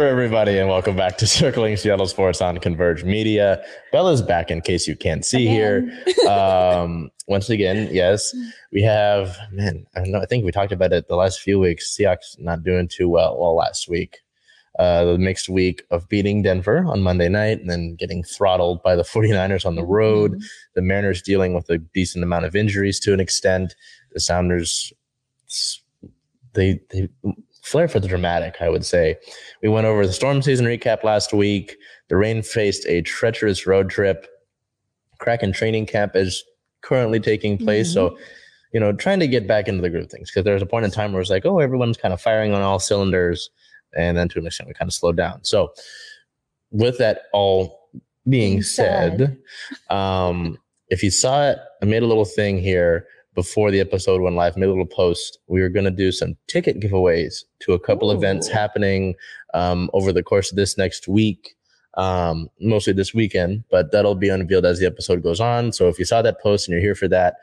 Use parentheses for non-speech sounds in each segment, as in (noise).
There, everybody, and welcome back to (laughs) Circling Seattle Sports on Converge Media. Bella's back in case you can't see again. here. (laughs) Um, once again, yes, we have, man, I don't know, I think we talked about it the last few weeks. Seahawks not doing too well. Well, last week, uh, the mixed week of beating Denver on Monday night and then getting throttled by the (laughs) 49ers on the road. Mm-hmm. The Mariners dealing with a decent amount of injuries to an extent. The Sounders, they, they, flair for the dramatic, I would say. We went over the storm season recap last week. The Reign faced a treacherous road trip. Kraken training camp is currently taking place. Mm-hmm. So, you know, trying to get back into the groove of things because there was a point in time where it's like, oh, everyone's kind of firing on all cylinders. And then to an extent, we kind of slowed down. So, with that all being said, um, if you saw it, I made a little thing here before the episode went live, made a little post. We were going to do some ticket giveaways to a couple Ooh. events happening um, over the course of this next week, um, mostly this weekend, but that'll be unveiled as the episode goes on. So if you saw that post and you're here for that,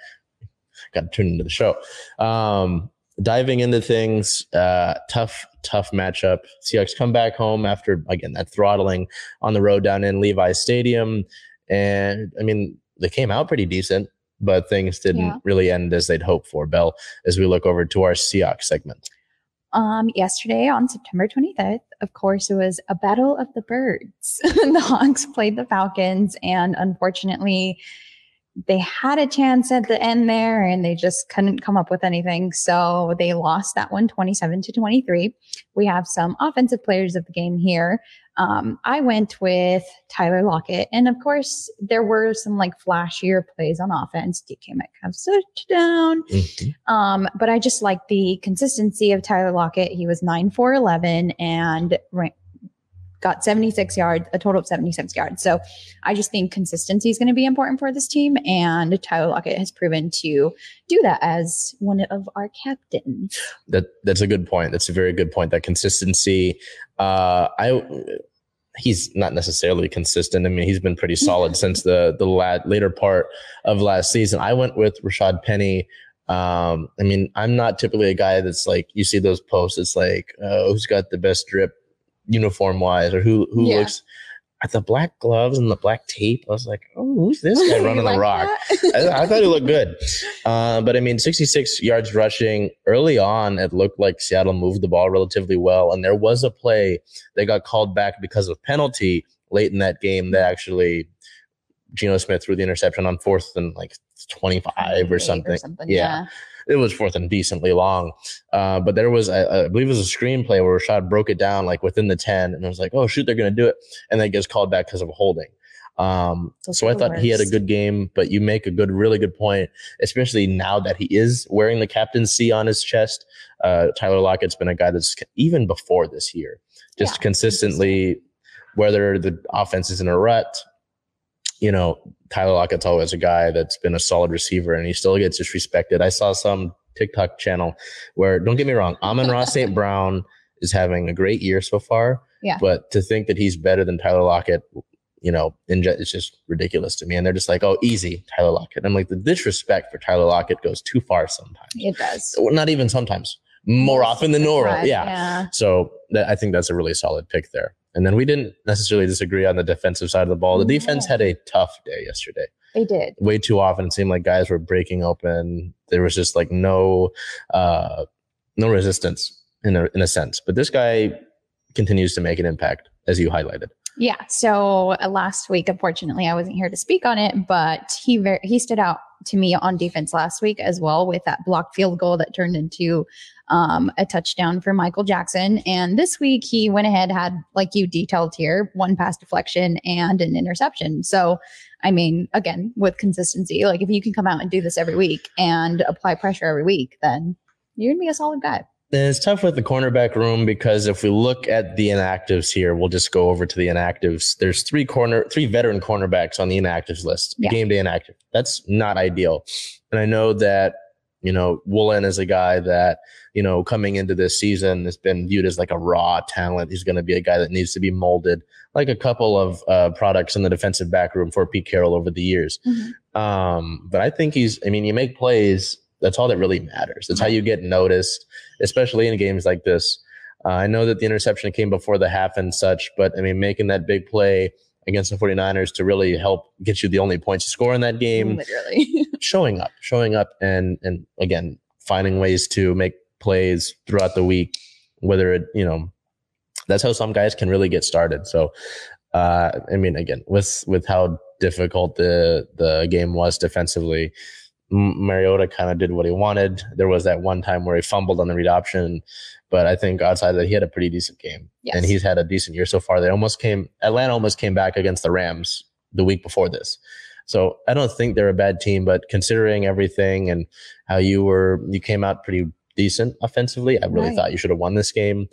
got to tune into the show. Um, diving into things, uh, tough, tough matchup. Seahawks come back home after, again, that throttling on the road down in Levi Stadium. And I mean, they came out pretty decent but things didn't yeah. really end as they'd hoped for. Bell, as we look over to our Seahawks segment. Um, yesterday on September 25th, of course, it was a battle of the birds. (laughs) the Hawks played the Falcons, and unfortunately, they had a chance at the end there and they just couldn't come up with anything. So they lost that one 27 to 23. We have some offensive players of the game here. Um, I went with Tyler Lockett. And of course, there were some like flashier plays on offense. DK Metcalf's touchdown. Mm-hmm. Um, but I just like the consistency of Tyler Lockett. He was 9 4 11 and got 76 yards, a total of 76 yards. So I just think consistency is going to be important for this team. And Tyler Lockett has proven to do that as one of our captains. That That's a good point. That's a very good point. That consistency. Uh, I he's not necessarily consistent. I mean, he's been pretty solid (laughs) since the the la- later part of last season. I went with Rashaad Penny. Um, I mean, I'm not typically a guy that's like you see those posts. It's like, uh, who's got the best drip uniform wise, or who who yeah. looks at the black gloves and the black tape. I was like, oh, who's this guy (laughs) running like the rock? I, I, thought he looked good. Uh, but I mean, 66 yards rushing early on, it looked like Seattle moved the ball relatively well. And there was a play that got called back because of penalty late in that game that actually Geno Smith threw the interception on fourth and like 25 or something. Or something yeah. yeah it was fourth and decently long. Uh, but there was, I, I, believe it was a screenplay where Rashaad broke it down like within the 10 and I was like, oh, shoot, they're going to do it. And then it gets called back because of a holding. Um, so I thought worst. he had a good game, but you make a good, really good point, especially now that he is wearing the captain's C on his chest. Uh, Tyler Lockett's been a guy that's even before this year, just yeah, consistently, whether the offense is in a rut, you know, Tyler Lockett's always a guy that's been a solid receiver and he still gets disrespected. I saw some TikTok channel where, don't get me wrong, Amon-Ra St. Brown is having a great year so far. Yeah. But to think that he's better than Tyler Lockett, you know, in, it's just ridiculous to me. And they're just like, oh, easy, Tyler Lockett. I'm like, the disrespect for Tyler Lockett goes too far sometimes. It does. Not even sometimes, more often than normal. Yeah. yeah. So that, I think that's a really solid pick there. And then we didn't necessarily disagree on the defensive side of the ball. The defense had a tough day yesterday. They did. Way too often it seemed like guys were breaking open. There was just like no uh no resistance in a in a sense. But this guy continues to make an impact as you highlighted. Yeah. So uh, last week, unfortunately, I wasn't here to speak on it, but he very, he stood out to me on defense last week as well with that blocked field goal that turned into um, a touchdown for Michael Jackson. And this week he went ahead, had, like you detailed here, one pass deflection and an interception. So, I mean, again, with consistency, like if you can come out and do this every week and apply pressure every week, then you're gonna be a solid guy. And it's tough with the cornerback room because if we look at the inactives here, we'll just go over to the inactives. There's three corner, three veteran cornerbacks on the inactives list, Yeah. game day inactive. That's not ideal. And I know that, you know, Woolen is a guy that, you know, coming into this season has been viewed as like a raw talent. He's going to be a guy that needs to be molded, like a couple of uh, products in the defensive back room for Pete Carroll over the years. Mhm. Um, but I think he's, I mean, you make plays, that's all that really matters. That's how you get noticed, especially in games like this. Uh, I know that the interception came before the half and such, but I mean, making that big play against the 49ers to really help get you the only points you score in that game, Literally. (laughs) showing up, showing up, and, and again, finding ways to make plays throughout the week, whether it, you know, that's how some guys can really get started. So, uh, I mean, again, with, with how difficult the, the game was defensively, Mariota kind of did what he wanted. There was that one time where he fumbled on the read option, but I think outside of that, he had a pretty decent game, Yes. and he's had a decent year so far. They almost came, Atlanta almost came back against the Rams the week before this. So I don't think they're a bad team, but considering everything and how you were, you came out pretty decent offensively. I really Right. thought you should have won this game.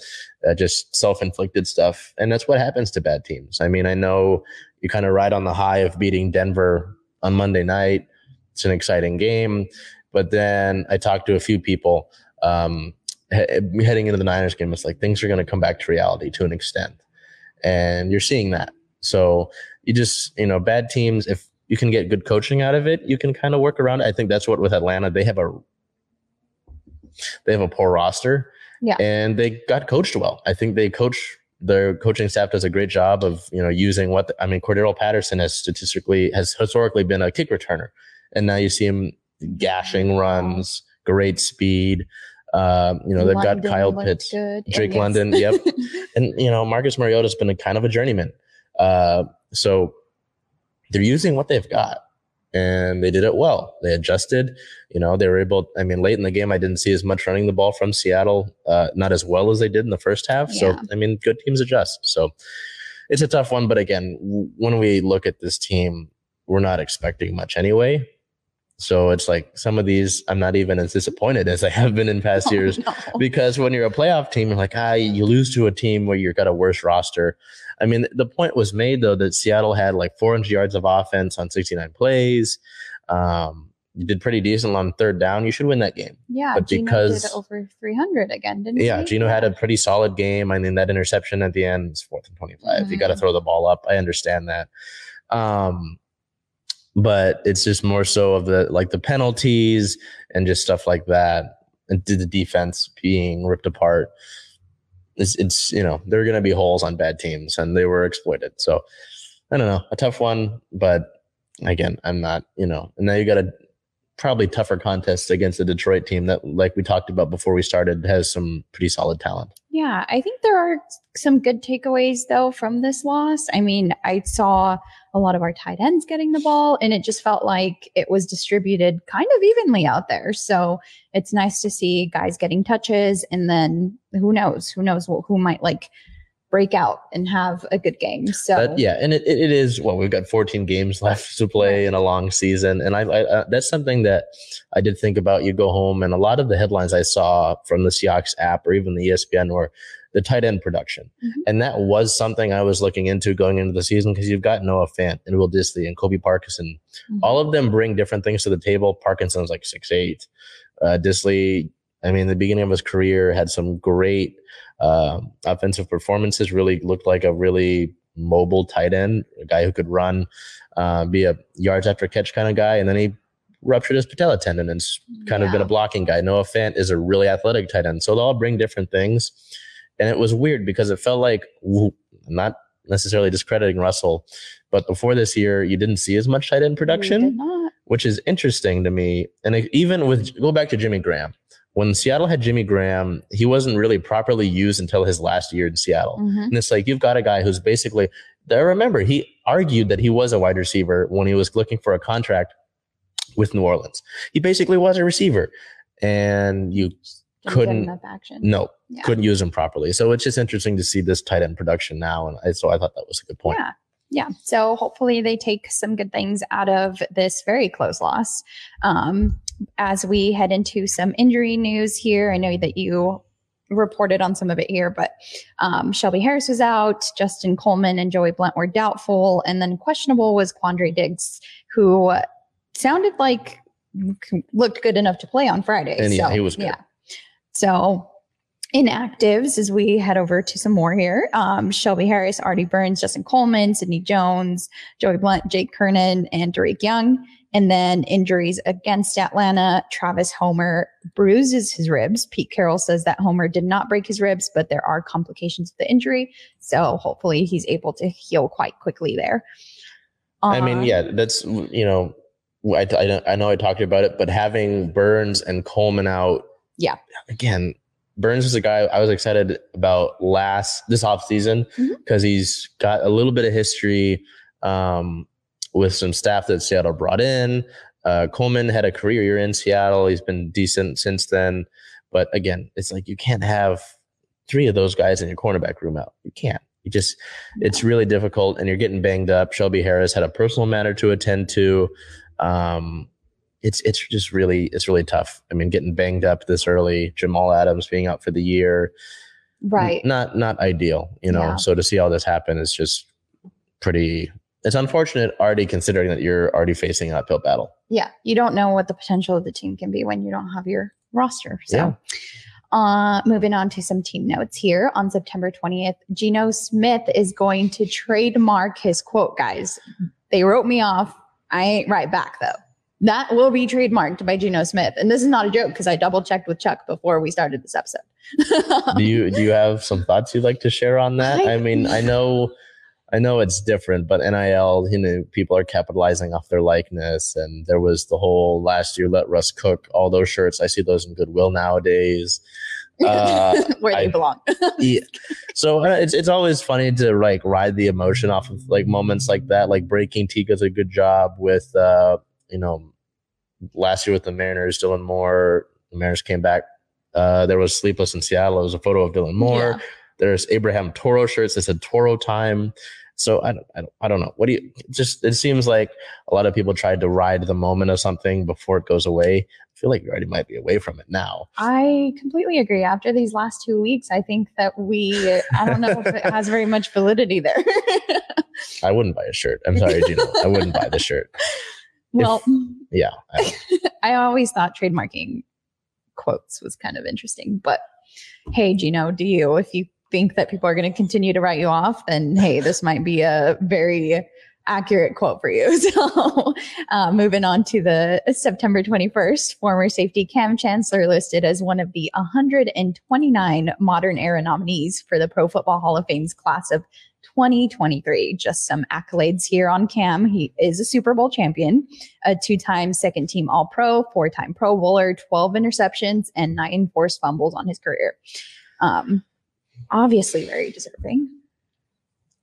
Uh, just self-inflicted stuff, and that's what happens to bad teams. I mean, I know you kind of ride on the high of beating Denver on Monday night. It's an exciting game, but then I talked to a few people um, he- heading into the Niners game. It's like things are going to come back to reality to an extent, and you're seeing that. So you just, you know, bad teams. If you can get good coaching out of it, you can kind of work around it. I think that's what with Atlanta they have a they have a poor roster, Yeah. and they got coached well. I think they coach their coaching staff does a great job of you know using what I mean. Cordarrelle Patterson has statistically has historically been a kick returner, and now you see him gashing runs, great speed. Um, you know they've got Kyle Pitts, good. Drake Yes. London, (laughs) yep. and you know Marcus Mariota's been a kind of a journeyman. Uh, so they're using what they've got, and they did it well. They adjusted. You know they were able. I mean, late in the game, I didn't see as much running the ball from Seattle, uh, not as well as they did in the first half. So I mean, good teams adjust. So it's a tough one, but again, w- when we look at this team, we're not expecting much anyway. So it's like some of these, I'm not even as disappointed as I have been in past (laughs) Oh, years no. because when you're a playoff team, you're like, ah, you lose to a team where you've got a worse roster. I mean, the point was made though that Seattle had like 400 yards of offense on 69 plays. Um, you did pretty decent on third down. You should win that game. Yeah, But Geno because- over 300 again, didn't Yeah, he? Geno had a pretty solid game. I mean, that interception at the end is fourth and 25. You got to throw the ball up. I understand that. Um, but it's just more so of the like the penalties and just stuff like that. And the defense being ripped apart. It's, it's you know, there are going to be holes on bad teams and they were exploited. So I don't know, a tough one, but again, I'm not, you know, and now you got a probably tougher contest against the Detroit team that, like we talked about before we started, has some pretty solid talent. Yeah, I think there are some good takeaways though from this loss. I mean, I saw a lot of our tight ends getting the ball, and it just felt like it was distributed kind of evenly out there. So it's nice to see guys getting touches, and then who knows? Who knows wh- who might like break out and have a good game. So But yeah, and it, it is well, we've got 14 games (laughs) left to play in a long season, and I, I uh, that's something that I did think about. You go home, and a lot of the headlines I saw from the Seahawks app or even the ESPN were the tight end production, Mhm. and that was something I was looking into going into the season because you've got Noah Fant and Will Dissly and Colby Parkinson. Mhm. All of them bring different things to the table. Parkinson's like six eight. Uh, Disley, I mean, the beginning of his career had some great uh, offensive performances. Really looked like a really mobile tight end, a guy who could run, uh, be a yards after catch kind of guy, and then he ruptured his patella tendon and kind of been a blocking guy. Noah Fant is a really athletic tight end, so they all bring different things. And it was weird because it felt like not necessarily discrediting Russell, but before this year, you didn't see as much tight end production which is interesting to me. And even with go back to Jimmy Graham, when Seattle had Jimmy Graham, he wasn't really properly used until his last year in Seattle. Mhm. And it's like you've got a guy who's basically. I remember he argued that he was a wide receiver when he was looking for a contract with New Orleans. He basically was a receiver, and you couldn't- enough action. no Yeah. couldn't use him properly. So it's just interesting to see this tight end production now, and I, so I thought that was a good point. Yeah. Yeah. So hopefully they take some good things out of this very close loss. Um, as we head into some injury news here, I know that you reported on some of it here, but um, Shelby Harris was out, Justin Coleman and Joey Blount were doubtful, and then questionable was Quandre Diggs, who sounded like looked good enough to play on Friday. And yeah, so, he was good. Yeah. So inactives as we head over to some more here. Um, Shelby Harris, Artie Burns, Justin Coleman, Sidney Jones, Joey Blount, Jake Curhan, and Derek Young. And then injuries against Atlanta, Travis Homer bruises his ribs. Pete Carroll says that Homer did not break his ribs, but there are complications of the injury. So hopefully he's able to heal quite quickly there. I mean, yeah, that's you know, I, I, I know I talked about it, but having Burns and Coleman out, Yeah. again, Burns is a guy I was excited about last this offseason Mhm. because he's got a little bit of history um, with some staff that Seattle brought in. Uh, Coleman had a career year in Seattle. He's been decent since then, but again, it's like you can't have three of those guys in your cornerback room out. You can't. You just it's really difficult and you're getting banged up. Shelby Harris had a personal matter to attend to. Um, it's it's just really it's really tough. I mean, getting banged up this early, Jamal Adams being out for the year, right. Not not ideal, you know. Yeah. So to see all this happen is just pretty. It's unfortunate, already considering that you're already facing an uphill battle. yeah, you don't know what the potential of the team can be when you don't have your roster. So, Yeah. uh, moving on to some team notes here. On September 20th, Geno Smith is going to trademark his quote, guys. They wrote me off. I ain't right back though. That will be trademarked by Geno Smith. And this is not a joke because I double checked with Chuck before we started this episode. do you do you have some thoughts you'd like to share on that? I- I mean, I know I know it's different, but NIL, you know, people are capitalizing off their likeness and there was the whole last year let Russ cook all those shirts. I see those in Goodwill nowadays. (laughs) Uh, Where they I- belong. yeah. (laughs) So uh, it's it's always funny to like ride the emotion off of like moments like that. Like Breaking T does a good job with uh, you know, last year with the Mariners, Dylan Moore. The Mariners came back. Uh, there was Sleepless in Seattle. It was a photo of Dylan Moore. Yeah. There's Abraham Toro shirts that said Toro time. So I don't, I don't, I don't know. What do you just? It seems like a lot of people tried to ride the moment of something before it goes away. I feel like you already might be away from it now. I completely agree. After these last two weeks, I think that we, I don't know if it (laughs) has very much validity there. I wouldn't buy a shirt. I'm sorry, Geno. I wouldn't buy the shirt. (laughs) well, Yeah, I, (laughs) I always thought trademarking quotes was kind of interesting, but hey, Geno, do you? If you think that people are going to continue to write you off, then hey, this might be a very accurate quote for you. (laughs) So, uh, moving on to the September 21st, former safety Cam Chancellor listed as one of the 129 modern era nominees for the Pro Football Hall of Fame's class of 2023. Just some accolades here on Cam. He is a Super Bowl champion, a two time second team All Pro, four time Pro Bowler, 12 interceptions, and nine forced fumbles on his career. Um, obviously, very deserving.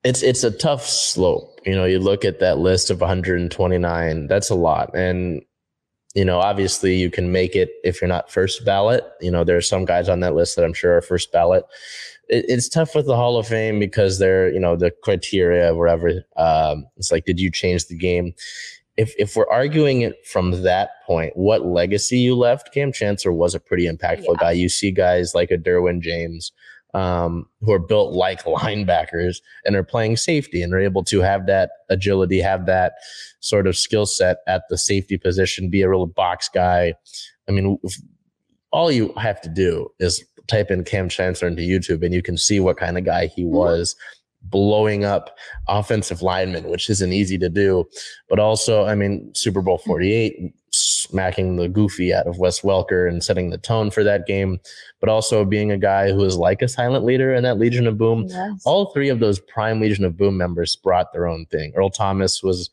it's it's a tough slope. You know, you look at that list of 129. That's a lot, and you know, obviously, you can make it if you're not first ballot. You know, there are some guys on that list that I'm sure are first ballot. It, it's tough with the Hall of Fame because they're you know the criteria, whatever. Um, it's like, did you change the game? If if we're arguing it from that point, what legacy you left, Cam Chancellor was a pretty impactful Yeah. guy. You see guys like a Derwin James um, who are built like linebackers and are playing safety and are able to have that agility, have that sort of skill set at the safety position, be a real box guy. I mean, all you have to do is type in Cam Chancellor into YouTube and you can see what kind of guy he was blowing up offensive linemen, which isn't easy to do. But also, I mean, Super Bowl 48, smacking the goofy out of Wes Welker and setting the tone for that game, but also being a guy who is like a silent leader in that Legion of Boom. Yes. All three of those prime Legion of Boom members brought their own thing. Earl Thomas was,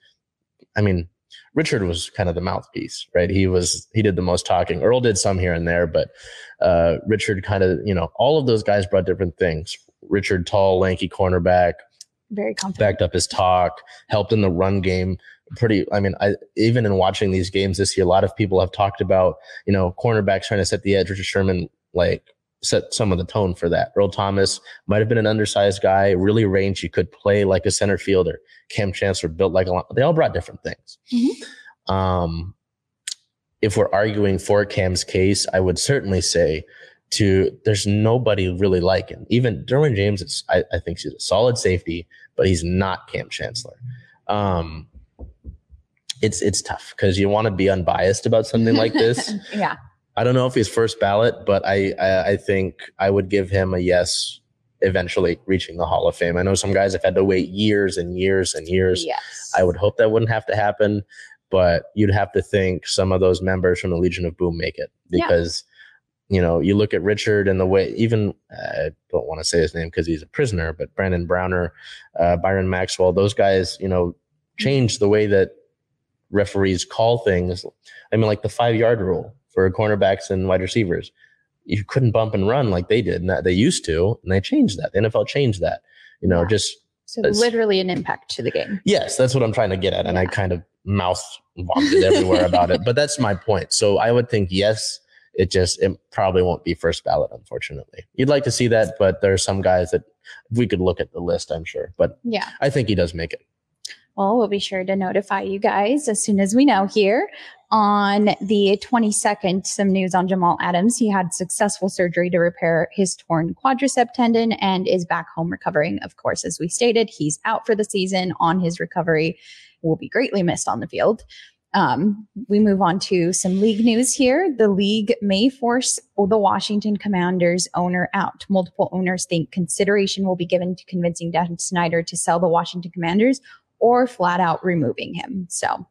I mean, Richard was kind of the mouthpiece, right? He was, he did the most talking. Earl did some here and there, but uh, Richard kind of, you know, all of those guys brought different things. Richard, tall, lanky cornerback, very confident. backed up his talk, helped in the run game. Pretty, I mean, I even in watching these games this year, a lot of people have talked about, you know, cornerbacks trying to set the edge. Richard Sherman, like, set some of the tone for that. Earl Thomas might have been an undersized guy, really range he could play like a center fielder. Cam Chancellor built like a lot. They all brought different things. Mhm. Um, if we're arguing for Cam's case, I would certainly say to there's nobody really like him. Even Derwin James, is, I, I think he's a solid safety, but he's not Cam Chancellor. Um, it's it's tough because you want to be unbiased about something like this. (laughs) yeah. I don't know if he's first ballot, but I, I I think I would give him a yes eventually reaching the Hall of Fame. I know some guys have had to wait years and years and years. Yes. I would hope that wouldn't have to happen, but you'd have to think some of those members from the Legion of Boom make it Yeah. because you know you look at Richard and the way even I don't want to say his name because he's a prisoner, but Brandon Browner, uh, Byron Maxwell, those guys, you know, changed the way that referees call things. I mean, like the five yard rule for cornerbacks and wide receivers. You couldn't bump and run like they did, and that they used to, and they changed that. The NFL changed that. You know, Yeah. just So literally an impact to the game. Yes, that's what I'm trying to get at. And I kind of mouth vomited everywhere about it. But that's my point. So I would think yes, it just it probably won't be first ballot, unfortunately. You'd like to see that, but there are some guys that we could look at the list, I'm sure. But Yeah. I think he does make it. Well, we'll be sure to notify you guys as soon as we know here. On the 22nd, some news on Jamal Adams. He had successful surgery to repair his torn quadricep tendon and is back home recovering. Of course, as we stated, he's out for the season on his recovery, will be greatly missed on the field. Um, we move on to some league news here. The league may force the Washington Commanders owner out. Multiple owners think consideration will be given to convincing Dan Snyder to sell the Washington Commanders or flat out removing him. So,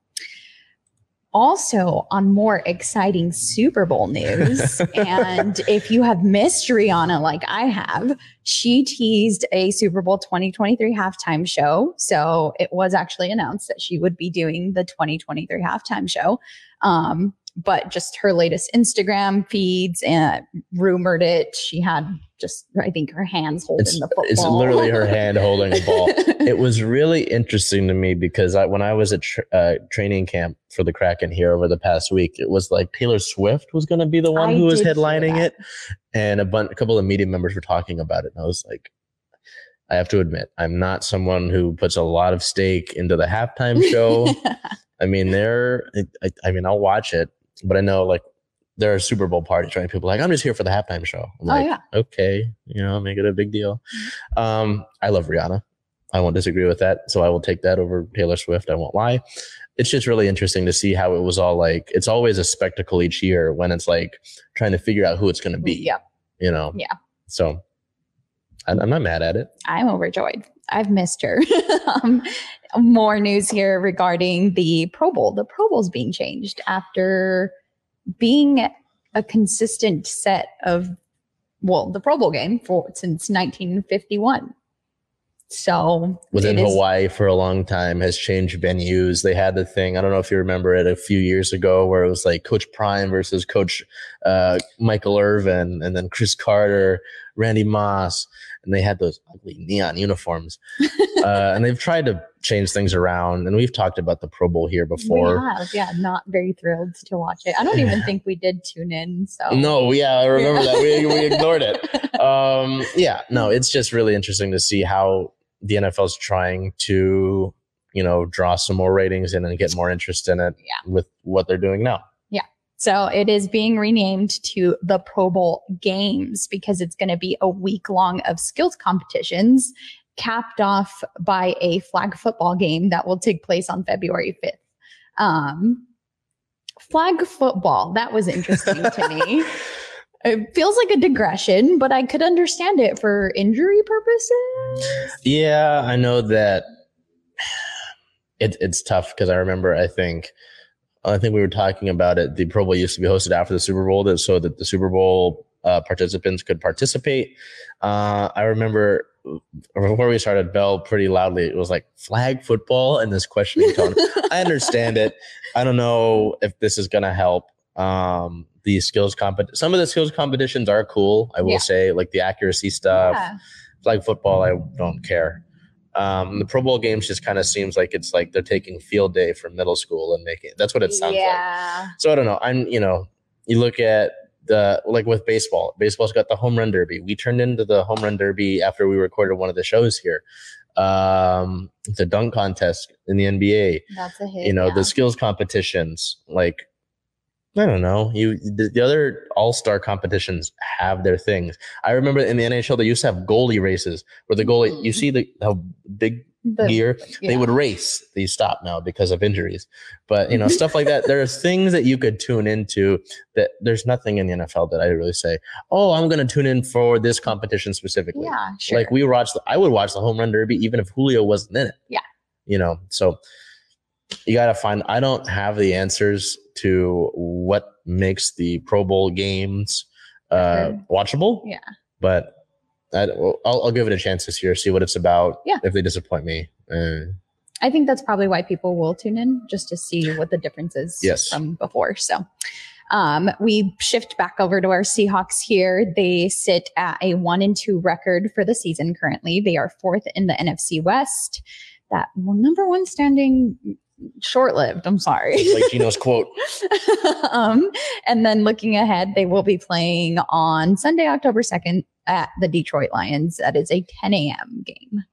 also on more exciting Super Bowl news, (laughs) and if you have missed Rihanna like I have, she teased a Super Bowl 2023 halftime show. So it was actually announced that she would be doing the 2023 halftime show. Um, but just her latest Instagram feeds and rumored it. She had just, I think, her hands holding It's, the football. it's literally her hand (laughs) holding a ball. it was really interesting to me because I, when I was at tr uh, training camp for the Kraken here over the past week, it was like Taylor Swift was going to be the one I who was headlining it, and a, bun- a couple of media members were talking about it, and I was like. I have to admit, I'm not someone who puts a lot of stake into the halftime show. (laughs) I mean, there. I, I mean, I'll watch it, but I know like there are Super Bowl parties, right? People are like, I'm just here for the halftime show. I'm Oh, like, yeah. okay, you know, make it a big deal. Um, I love Rihanna. I won't disagree with that. So I will take that over Taylor Swift. I won't lie. It's just really interesting to see how it was all like. It's always a spectacle each year when it's like trying to figure out who it's going to be. Yeah. You know. Yeah. So I'm not mad at it. I'm overjoyed. I've missed her. (laughs) um, more news here regarding the Pro Bowl. The Pro Bowl's being changed after being a consistent set of, well, the Pro Bowl game for since 1951. So was in is- Hawaii for a long time, has changed venues. They had the thing, I don't know if you remember it a few years ago, where it was like Coach Prime versus Coach uh, Michael Irvin, and then Cris Carter, Randy Moss, and they had those ugly neon uniforms. (laughs) uh, and they've tried to change things around. And we've talked about the Pro Bowl here before. We have, yeah, not very thrilled to watch it. I don't even (laughs) think we did tune in. So No, yeah, I remember that. We, we (laughs) ignored it. Um, yeah, no, it's just really interesting to see how the NFL is trying to, you know, draw some more ratings in and get more interest in it Yeah. with what they're doing now. Yeah. So it is being renamed to the Pro Bowl Games because it's going to be a week long of skills competitions capped off by a flag football game that will take place on February 5th. Um, flag football, that was interesting to me. (laughs) It feels like a digression, but I could understand it for injury purposes. Yeah, I know that it, it's tough because I remember, I think, I think we were talking about it. The Pro Bowl used to be hosted after the Super Bowl, that so that the Super Bowl uh, participants could participate. Uh, I remember before we started, Bell pretty loudly it was like flag football and this questioning tone. (laughs) I understand it. I don't know if this is going to help. Um, the skills compet some of the skills competitions are cool. I will Yeah. say, like the accuracy stuff Yeah. flag football, I don't care. Um, the Pro Bowl games just kind of seems like it's like they're taking field day from middle school and making that's what it sounds like. So I don't know. I'm you know you look at the like with baseball. Baseball's got the home run derby. We turned into the home run derby after we recorded one of the shows here. Um, the dunk contest in the NBA. That's a hit. You know yeah. the skills competitions like. I don't know. You the, the other All Star competitions have their things. I remember in the NHL they used to have goalie races where the goalie you Mhm. see the how big The- gear yeah. they would race. They stop now because of injuries. But you know (laughs) stuff like that. There's things that you could tune into that there's nothing in the NFL that I really say. Oh, I'm to tune in for this competition specifically. Yeah, sure. Like we watch, the, I would watch the home run derby even if Julio wasn't in it. Yeah. You know, so you got to find, I don't have the answers to what makes the Pro Bowl games uh, watchable. Yeah. But I, well, I'll, I'll give it a chance this year, see what it's about. Yeah. If they disappoint me. Uh, I think that's probably why people will tune in just to see what the difference is Yes. from before. So um, we shift back over to our Seahawks here. They sit at a one and two record for the season currently. They are fourth in the NFC West. That number one standing short lived. I'm sorry. like Geno's quote. (laughs) um, and then looking ahead, they will be playing on Sunday, October 2nd at the Detroit Lions. That is a 10 a.m. game.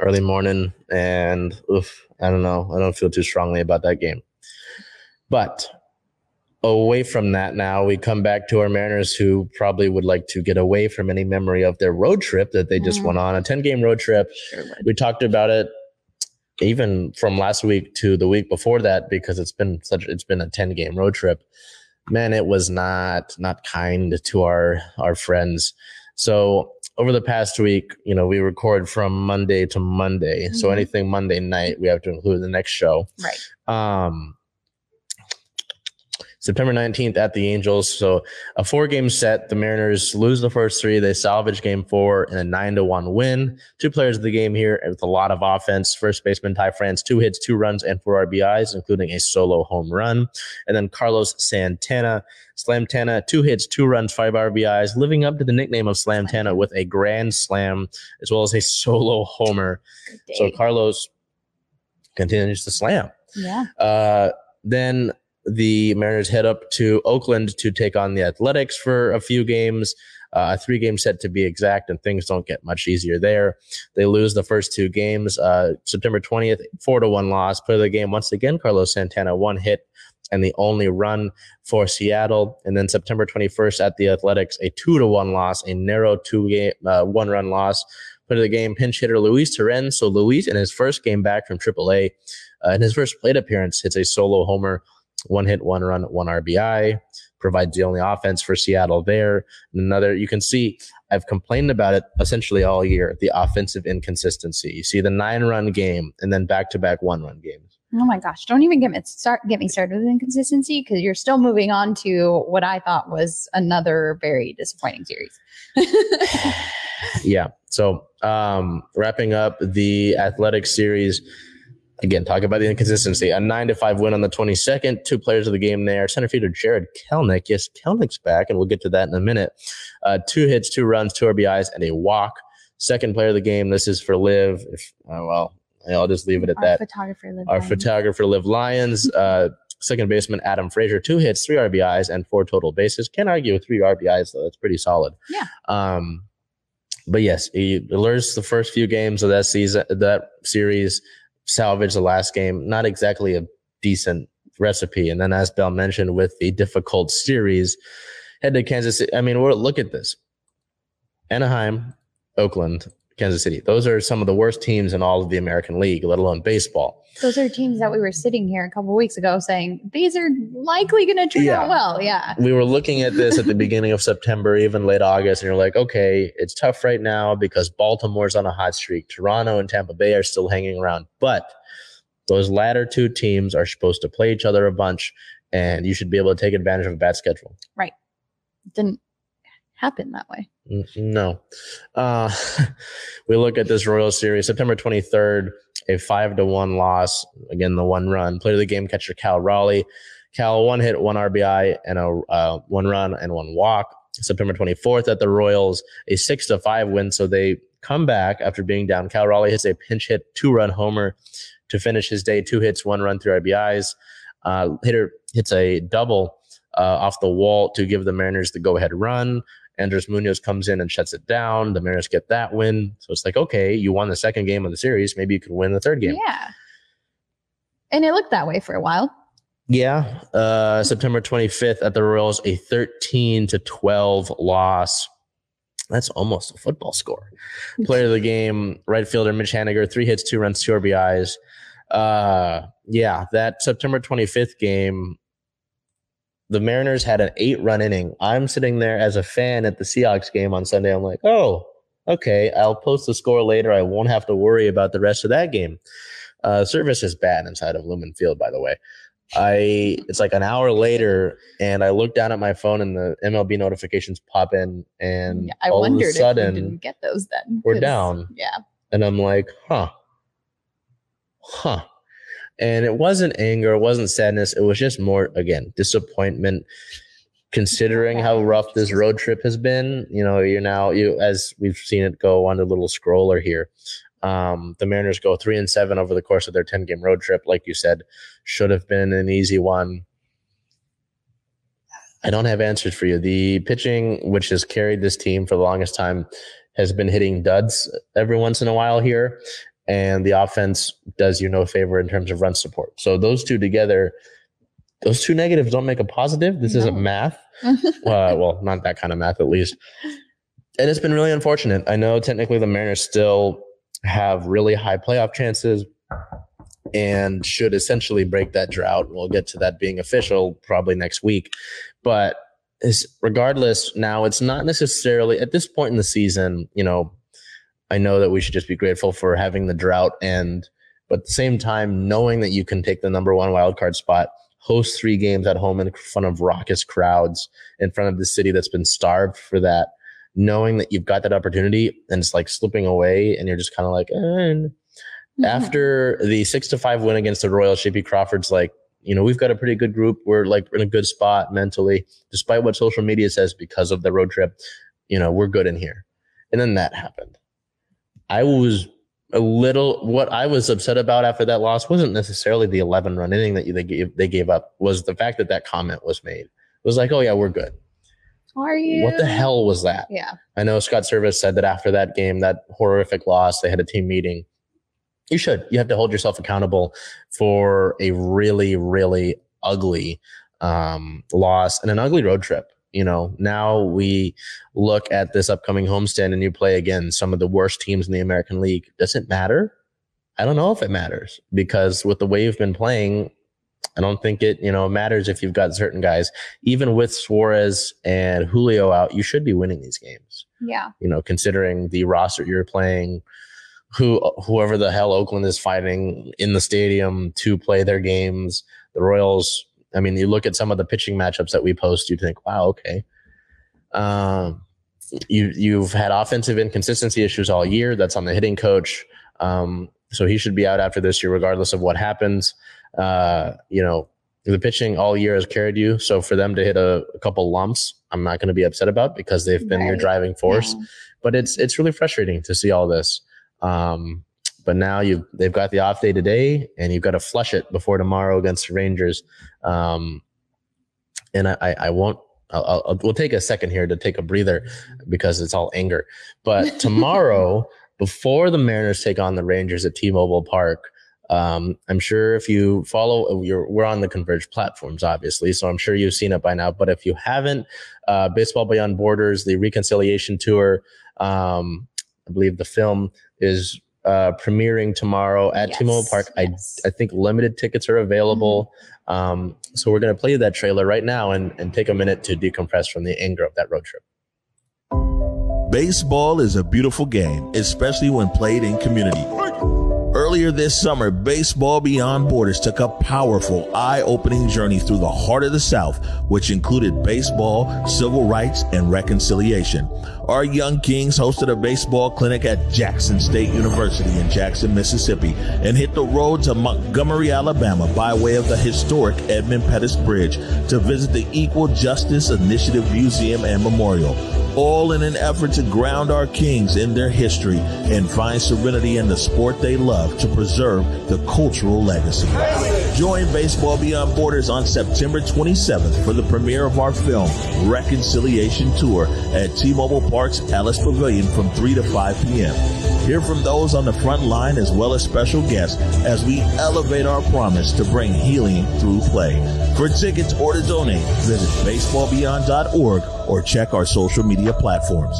early morning, and oof, I don't know. I don't feel too strongly about that game. But away from that, now we come back to our Mariners, who probably would like to get away from any memory of their road trip that they just Mm. went on a ten game road trip. Sure. We talked about it even from last week to the week before that because it's been such it's been a 10 game road trip man it was not not kind to our our friends so over the past week you know we record from monday to monday so Mhm. anything monday night we have to include in the next show Right. um September 19th at the Angels. So a four game set. The Mariners lose the first three. They salvage game four in a nine to one win. Two players of the game here with a lot of offense. First baseman Ty France, two hits, two runs, and four RBIs, including a solo home run. And then Carlos Santana, Slam Tana, two hits, two runs, five RBIs, living up to the nickname of Slam Tana with a grand slam as well as a (laughs) solo homer. So. Carlos continues to slam. yeah. Uh, then the Mariners head up to Oakland to take on the Athletics for a few games, uh, a three game set to be exact, and things don't get much easier there. They lose the first two games. Uh, September 20th, four to one loss. Play the game once again, Carlos Santana, one hit and the only run for Seattle. And then September 21st at the Athletics, a two to one loss, a narrow two game, uh, one run loss. Put of the game, pinch hitter Luis Torrens. So Luis, in his first game back from AAA, uh, in his first plate appearance, hits a solo homer, one hit, one run, one RBI, provides the only offense for Seattle there. And another, you can see, I've complained about it essentially all year the offensive inconsistency. You see the nine run game and then back to back one run games. Oh my gosh! Don't even get me start get me started with inconsistency because you're still moving on to what I thought was another very disappointing series. (laughs) yeah. So, um, wrapping up the athletic series. Again, talk about the inconsistency. A nine to five win on the 22nd. Two players of the game there. Center fielder Jarred Kelenic. Yes, Kelenic's back, and we'll get to that in a minute. Uh, two hits, two runs, two RBIs, and a walk. Second player of the game. This is for Liv. If uh, well, I'll just leave it at Our that. photographer, Liv Our photographer, Liv Lyons. (laughs) Uh, second baseman Adam Frazier. Two hits, three RBIs, and four total bases. Can't argue with three RBIs though. That's pretty solid. Yeah. Um, but yes, he lures the first few games of that season, that series, salvage the last game. Not exactly a decent recipe. And then, as Bell mentioned, with the difficult series, head to Kansas City. I mean, look at this: Anaheim, Oakland, Kansas City. Those are some of the worst teams in all of the American League, let alone baseball. Those are teams that we were sitting here a couple weeks ago saying these are likely going to turn Yeah. out well. Yeah. we were looking at this at the beginning of September, even late August, and you're like, okay, it's tough right now because Baltimore's on a hot streak. Toronto and Tampa Bay are still hanging around. But those latter two teams are supposed to play each other a bunch, and you should be able to take advantage of a bad schedule. Right. Didn't happen that way. No. Uh, (laughs) we look at this Royal Series, September 23rd, a five to one loss. Again, the one run. Play of the game catcher Cal Raleigh. Cal one hit, one RBI, and a uh, one run and one walk. September 24th at the Royals, a six to five win. So they come back after being down. Cal Raleigh hits a pinch hit, two run homer to finish his day. Two hits, one run, three RBIs. Uh, hitter hits a double uh, off the wall to give the Mariners the go ahead run. Andres Munoz comes in and shuts it down. The Mariners get that win. So it's like, okay, you won the second game of the series. Maybe you could win the third game. Yeah. And it looked that way for a while. Yeah, uh, September 25th at the Royals, a 13 to 12 loss. That's almost a football score. (laughs) Player of the game, right fielder Mitch Haniger, three hits, two runs, two RBIs. Uh, yeah, that September 25th game, the Mariners had an eight run inning. I'm sitting there as a fan at the Seahawks game on Sunday. I'm like, oh, okay, I'll post the score later. I won't have to worry about the rest of that game. Uh, service is bad inside of Lumen Field, by the way. I it's like an hour later, and I look down at my phone, and the MLB notifications pop in, and Yeah, I all wondered of a sudden if you didn't get those then. We're down. Yeah. and I'm like, huh, huh. And it wasn't anger, it wasn't sadness. It was just more, again, disappointment. Considering how rough this road trip has been, you know, you're now you as we've seen it go on the little scroller here. Um, the Mariners go three and seven over the course of their 10 game road trip. Like you said, should have been an easy one. I don't have answers for you. The pitching, which has carried this team for the longest time, has been hitting duds every once in a while here. And the offense does you no favor in terms of run support. So those two together, those two negatives don't make a positive. This isn't math. (laughs) uh, well, not that kind of math, at least. And it's been really unfortunate. I know technically the Mariners still have really high playoff chances and should essentially break that drought. We'll get to that being official probably next week. But regardless, now it's not necessarily at this point in the season, you know, I know that we should just be grateful for having the drought and but at the same time, knowing that you can take the number one wild card spot, host three games at home in front of raucous crowds, in front of the city that's been starved for that, knowing that you've got that opportunity and it's like slipping away and you're just kind of like, eh. after the six to five win against the Royals, JP Crawford's like, you know, we've got a pretty good group. We're like in a good spot mentally, despite what social media says because of the road trip. You know, we're good in here. And then that happened. I was a little what I was upset about after that loss wasn't necessarily the 11 run inning that they gave they gave up was the fact that that comment was made. It was like, "Oh yeah, we're good." Are you? What the hell was that? Yeah. I know Scott Servais said that after that game, that horrific loss, they had a team meeting. You should. You have to hold yourself accountable for a really, really ugly um, loss and an ugly road trip. You know, now we look at this upcoming homestand and you play again some of the worst teams in the American League. Does it matter? I don't know if it matters because with the way you've been playing, I don't think it, you know, matters if you've got certain guys. Even with Suarez and Julio out, you should be winning these games Yeah. you know, considering the roster you're playing, who whoever the hell Oakland is fighting in the stadium to play their games. The Royals, I mean, you look at some of the pitching matchups that we post, you think, wow, okay. Um, you you've had offensive inconsistency issues all year. That's on the hitting coach. Um, so he should be out after this year, regardless of what happens. Uh, you know, the pitching all year has carried you. So for them to hit a, a couple lumps, I'm not going to be upset about because they've been your driving force Yeah. but it's it's really frustrating to see all this. Um, but now you they've got the off day today, and you've got to flush it before tomorrow against the Rangers. Um, and I, I, won't. I'll, I'll, we'll take a second here to take a breather because it's all anger. But (laughs) tomorrow, before the Mariners take on the Rangers at T-Mobile Park, um, I'm sure if you follow, you're, we're on the Converge platforms, obviously, so I'm sure you've seen it by now. But if you haven't, uh, Baseball Beyond Borders, the Reconciliation Tour, um, I believe the film is uh, premiering tomorrow at Yes, T-Mobile Park. yes. I I think limited tickets are available. Um, so we're going to play that trailer right now and, and take a minute to decompress from the anger of that road trip. Baseball is a beautiful game, especially when played in community. Earlier this summer, Baseball Beyond Borders took a powerful, eye opening journey through the heart of the South, which included baseball, civil rights, and reconciliation. Our Young Kings hosted a baseball clinic at Jackson State University in Jackson, Mississippi, and hit the road to Montgomery, Alabama by way of the historic Edmund Pettus Bridge to visit the Equal Justice Initiative Museum and Memorial all in an effort to ground our kings in their history and find serenity in the sport they love to preserve the cultural legacy. Join Baseball Beyond Borders on September 27th for the premiere of our film, Reconciliation Tour, at T-Mobile Park's Ellis Pavilion from 3 to 5 p.m. Hear from those on the front line as well as special guests as we elevate our promise to bring healing through play. For tickets or to donate, visit baseballbeyond.org or check our social media platforms.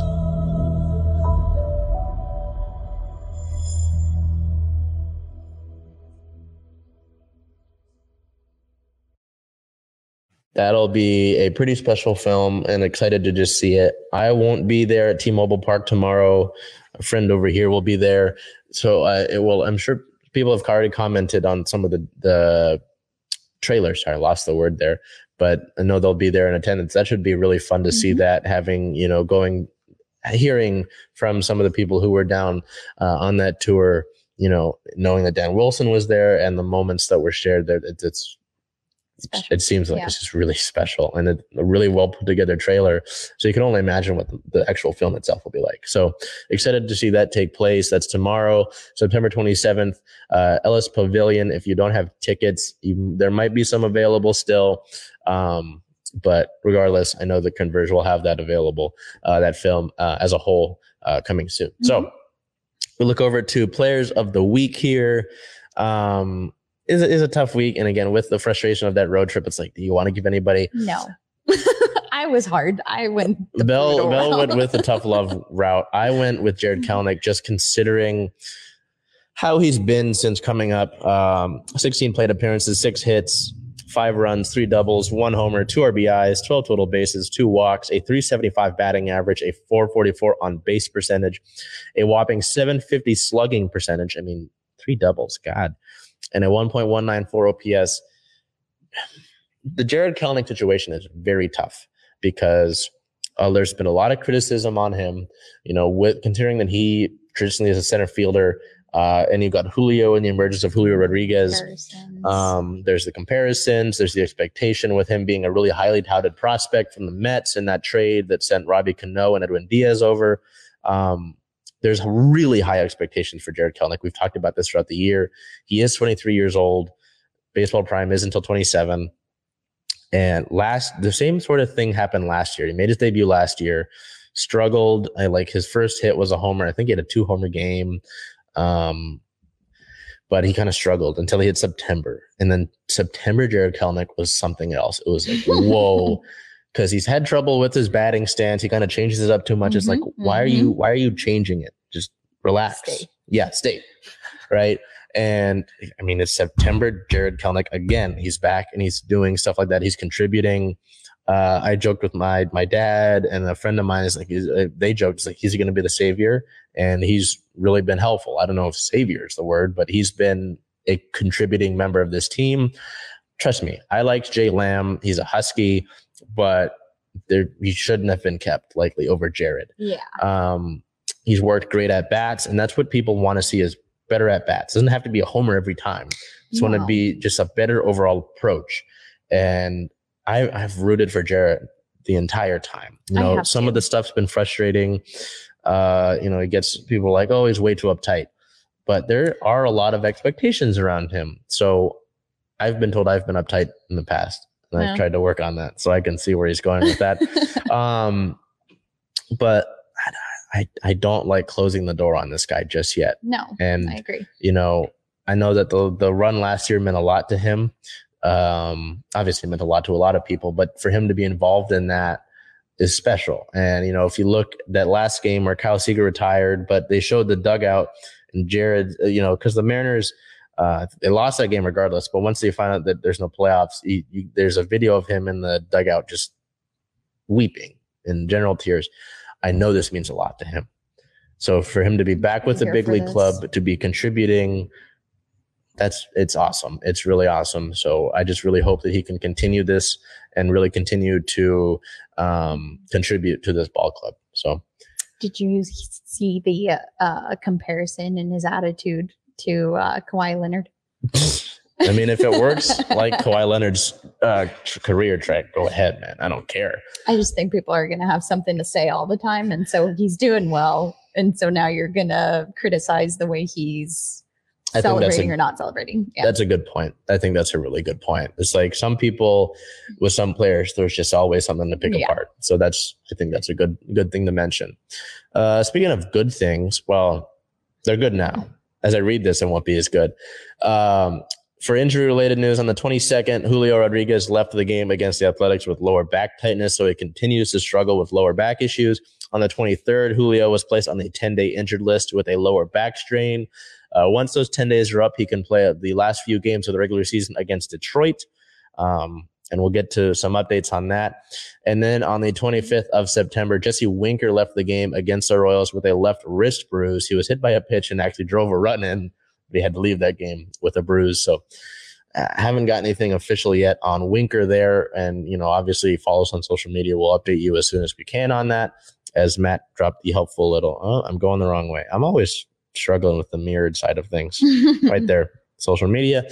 That'll be a pretty special film and excited to just see it. I won't be there at T Mobile Park tomorrow. A friend over here will be there. So uh, it will, I'm sure people have already commented on some of the, the trailers. Sorry, I lost the word there, but I know they'll be there in attendance. That should be really fun to mm-hmm. see that having, you know, going, hearing from some of the people who were down uh, on that tour, you know, knowing that Dan Wilson was there and the moments that were shared there, it's Special. It seems like yeah. it's just really special and a, a, really well put together trailer. So you can only imagine what the, the, actual film itself will be like. So excited to see that take place. That's tomorrow, September 27th, uh, Ellis Pavilion. If you don't have tickets, you, there might be some available still. Um, but regardless, I know the Converge will have that available, uh, that film uh, as a whole uh, coming soon. Mm-hmm. So we look over to players of the week here. Um, is is a tough week. And again, with the frustration of that road trip, it's like, do you want to give anybody? No. (laughs) I was hard. I went. Bell Bell went with the tough (laughs) love route. I went with Jarred mm-hmm. Just considering how he's been since coming up. Um, 16 plate appearances, six hits, five runs, three doubles, one homer, two RBIs, 12 total bases, two walks, a 375 batting average, a 444 on base percentage, a whopping 750 slugging percentage. I mean, three doubles. God and a 1.194 OPS. The Jarred Kelenic situation is very tough because uh, there's been a lot of criticism on him, you know, with considering that he traditionally is a center fielder. Uh, and you've got Julio and the emergence of Julio Rodriguez. Um, there's the comparisons. There's the expectation with him being a really highly touted prospect from the Mets in that trade that sent Robbie Cano and Edwin Diaz over. Um, there's really high expectations for Jarred Kelenic. We've talked about this throughout the year. He is 23 years old. Baseball prime is until 27. And last, the same sort of thing happened last year. He made his debut last year, struggled. I like his first hit was a homer. I think he had a two homer game. Um, but he kind of struggled until he hit September. And then September, Jarred Kelenic was something else. It was like, (laughs) whoa because he's had trouble with his batting stance. He kind of changes it up too much. Mm-hmm, it's like, mm-hmm. why are you mm-hmm. why are you changing it? Just relax. Stay. Yeah, stay. Right. And I mean, it's September. Jarred Kelenic again. He's back and he's doing stuff like that. He's contributing. Uh, I joked with my my dad and a friend of mine is like uh, they joked it's like he's going to be the savior, and he's really been helpful. I don't know if savior is the word, but he's been a contributing member of this team. Trust me, I liked Jake Lamb. He's a Husky but there he shouldn't have been kept likely over Jarred. Yeah. Um, he's worked great at bats, and that's what people want to see is better at bats. Doesn't have to be a homer every time. It's no. want to be just a better overall approach. And I, I've rooted for Jarred the entire time. You know, some to. of the stuff's been frustrating. Uh, you know, it gets people like, oh, he's way too uptight. But there are a lot of expectations around him. So I've been told I've been uptight in the past. And yeah. I've tried to work on that so I can see where he's going with that. (laughs) um, but I, I don't like closing the door on this guy just yet. No, and I agree. You know, I know that the the run last year meant a lot to him. Um, obviously meant a lot to a lot of people, but for him to be involved in that is special. And you know, if you look that last game where Kyle Seager retired, but they showed the dugout and Jarred, uh, you know, because the Mariners uh, they lost that game regardless, but once they find out that there's no playoffs, he, he, there's a video of him in the dugout just weeping in general tears. I know this means a lot to him. So for him to be back with the big league this. club, to be contributing, that's it's awesome. It's really awesome. So I just really hope that he can continue this and really continue to um, contribute to this ball club. So, did you see the uh, comparison in his attitude to uh, Kawhi Leonard. I mean, if it works (laughs) like Kawhi Leonard's uh, career track, go ahead, man. I don't care. I just think people are going to have something to say all the time. And so he's doing well. And so now you're going to criticize the way he's I that's a- celebrating or not celebrating. Yeah. That's a good point. I think that's a really good point. It's like some people with some players, there's just always something to pick Yeah. apart. So that's I think that's a good good thing to mention. Uh, speaking of good things, well, they're good now. As I read this, it won't be as good. Um, for injury related news, on the 22nd, Julio Rodriguez left the game against the Athletics with lower back tightness, so he continues to struggle with lower back issues. On the 23rd, Julio was placed on the 10 day injured list with a lower back strain. Uh, once those 10 days are up, he can play the last few games of the regular season against Detroit. Um, and we'll get to some updates on that. And then on the 25th of September, Jesse Winker left the game against the Royals with a left wrist bruise. He was hit by a pitch and actually drove a run in, but he had to leave that game with a bruise. So I haven't got anything official yet on Winker there. And, you know, obviously follow us on social media. We'll update you as soon as we can on that. As Matt dropped the helpful little, oh, I'm going the wrong way. I'm always struggling with the mirrored side of things (laughs) right there social media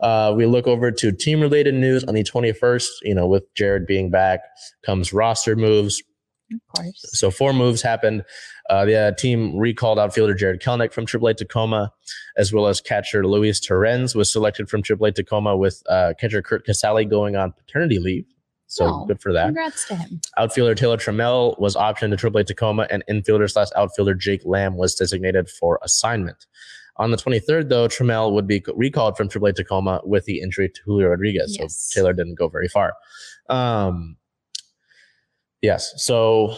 uh, we look over to team related news on the 21st you know with jarred being back comes roster moves of course. so four moves happened uh, the uh, team recalled outfielder jarred kelenic from aaa tacoma as well as catcher luis Torrens was selected from aaa tacoma with uh, catcher kurt casali going on paternity leave so Oh, good for that Congrats to him. Outfielder Taylor Trammell was optioned to AAA Tacoma, and infielder slash outfielder Jake Lamb was designated for assignment. On the 23rd, though, Trammell would be recalled from AAA Tacoma with the injury to Julio Rodriguez. Yes. So Taylor didn't go very far. Um, yes, so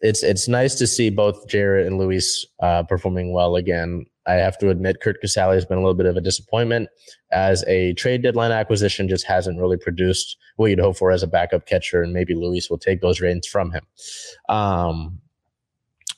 it's it's nice to see both Jarred and Luis uh, performing well again. I have to admit, Curt Casali has been a little bit of a disappointment as a trade deadline acquisition. Just hasn't really produced what you'd hope for as a backup catcher, and maybe Luis will take those reins from him. Um,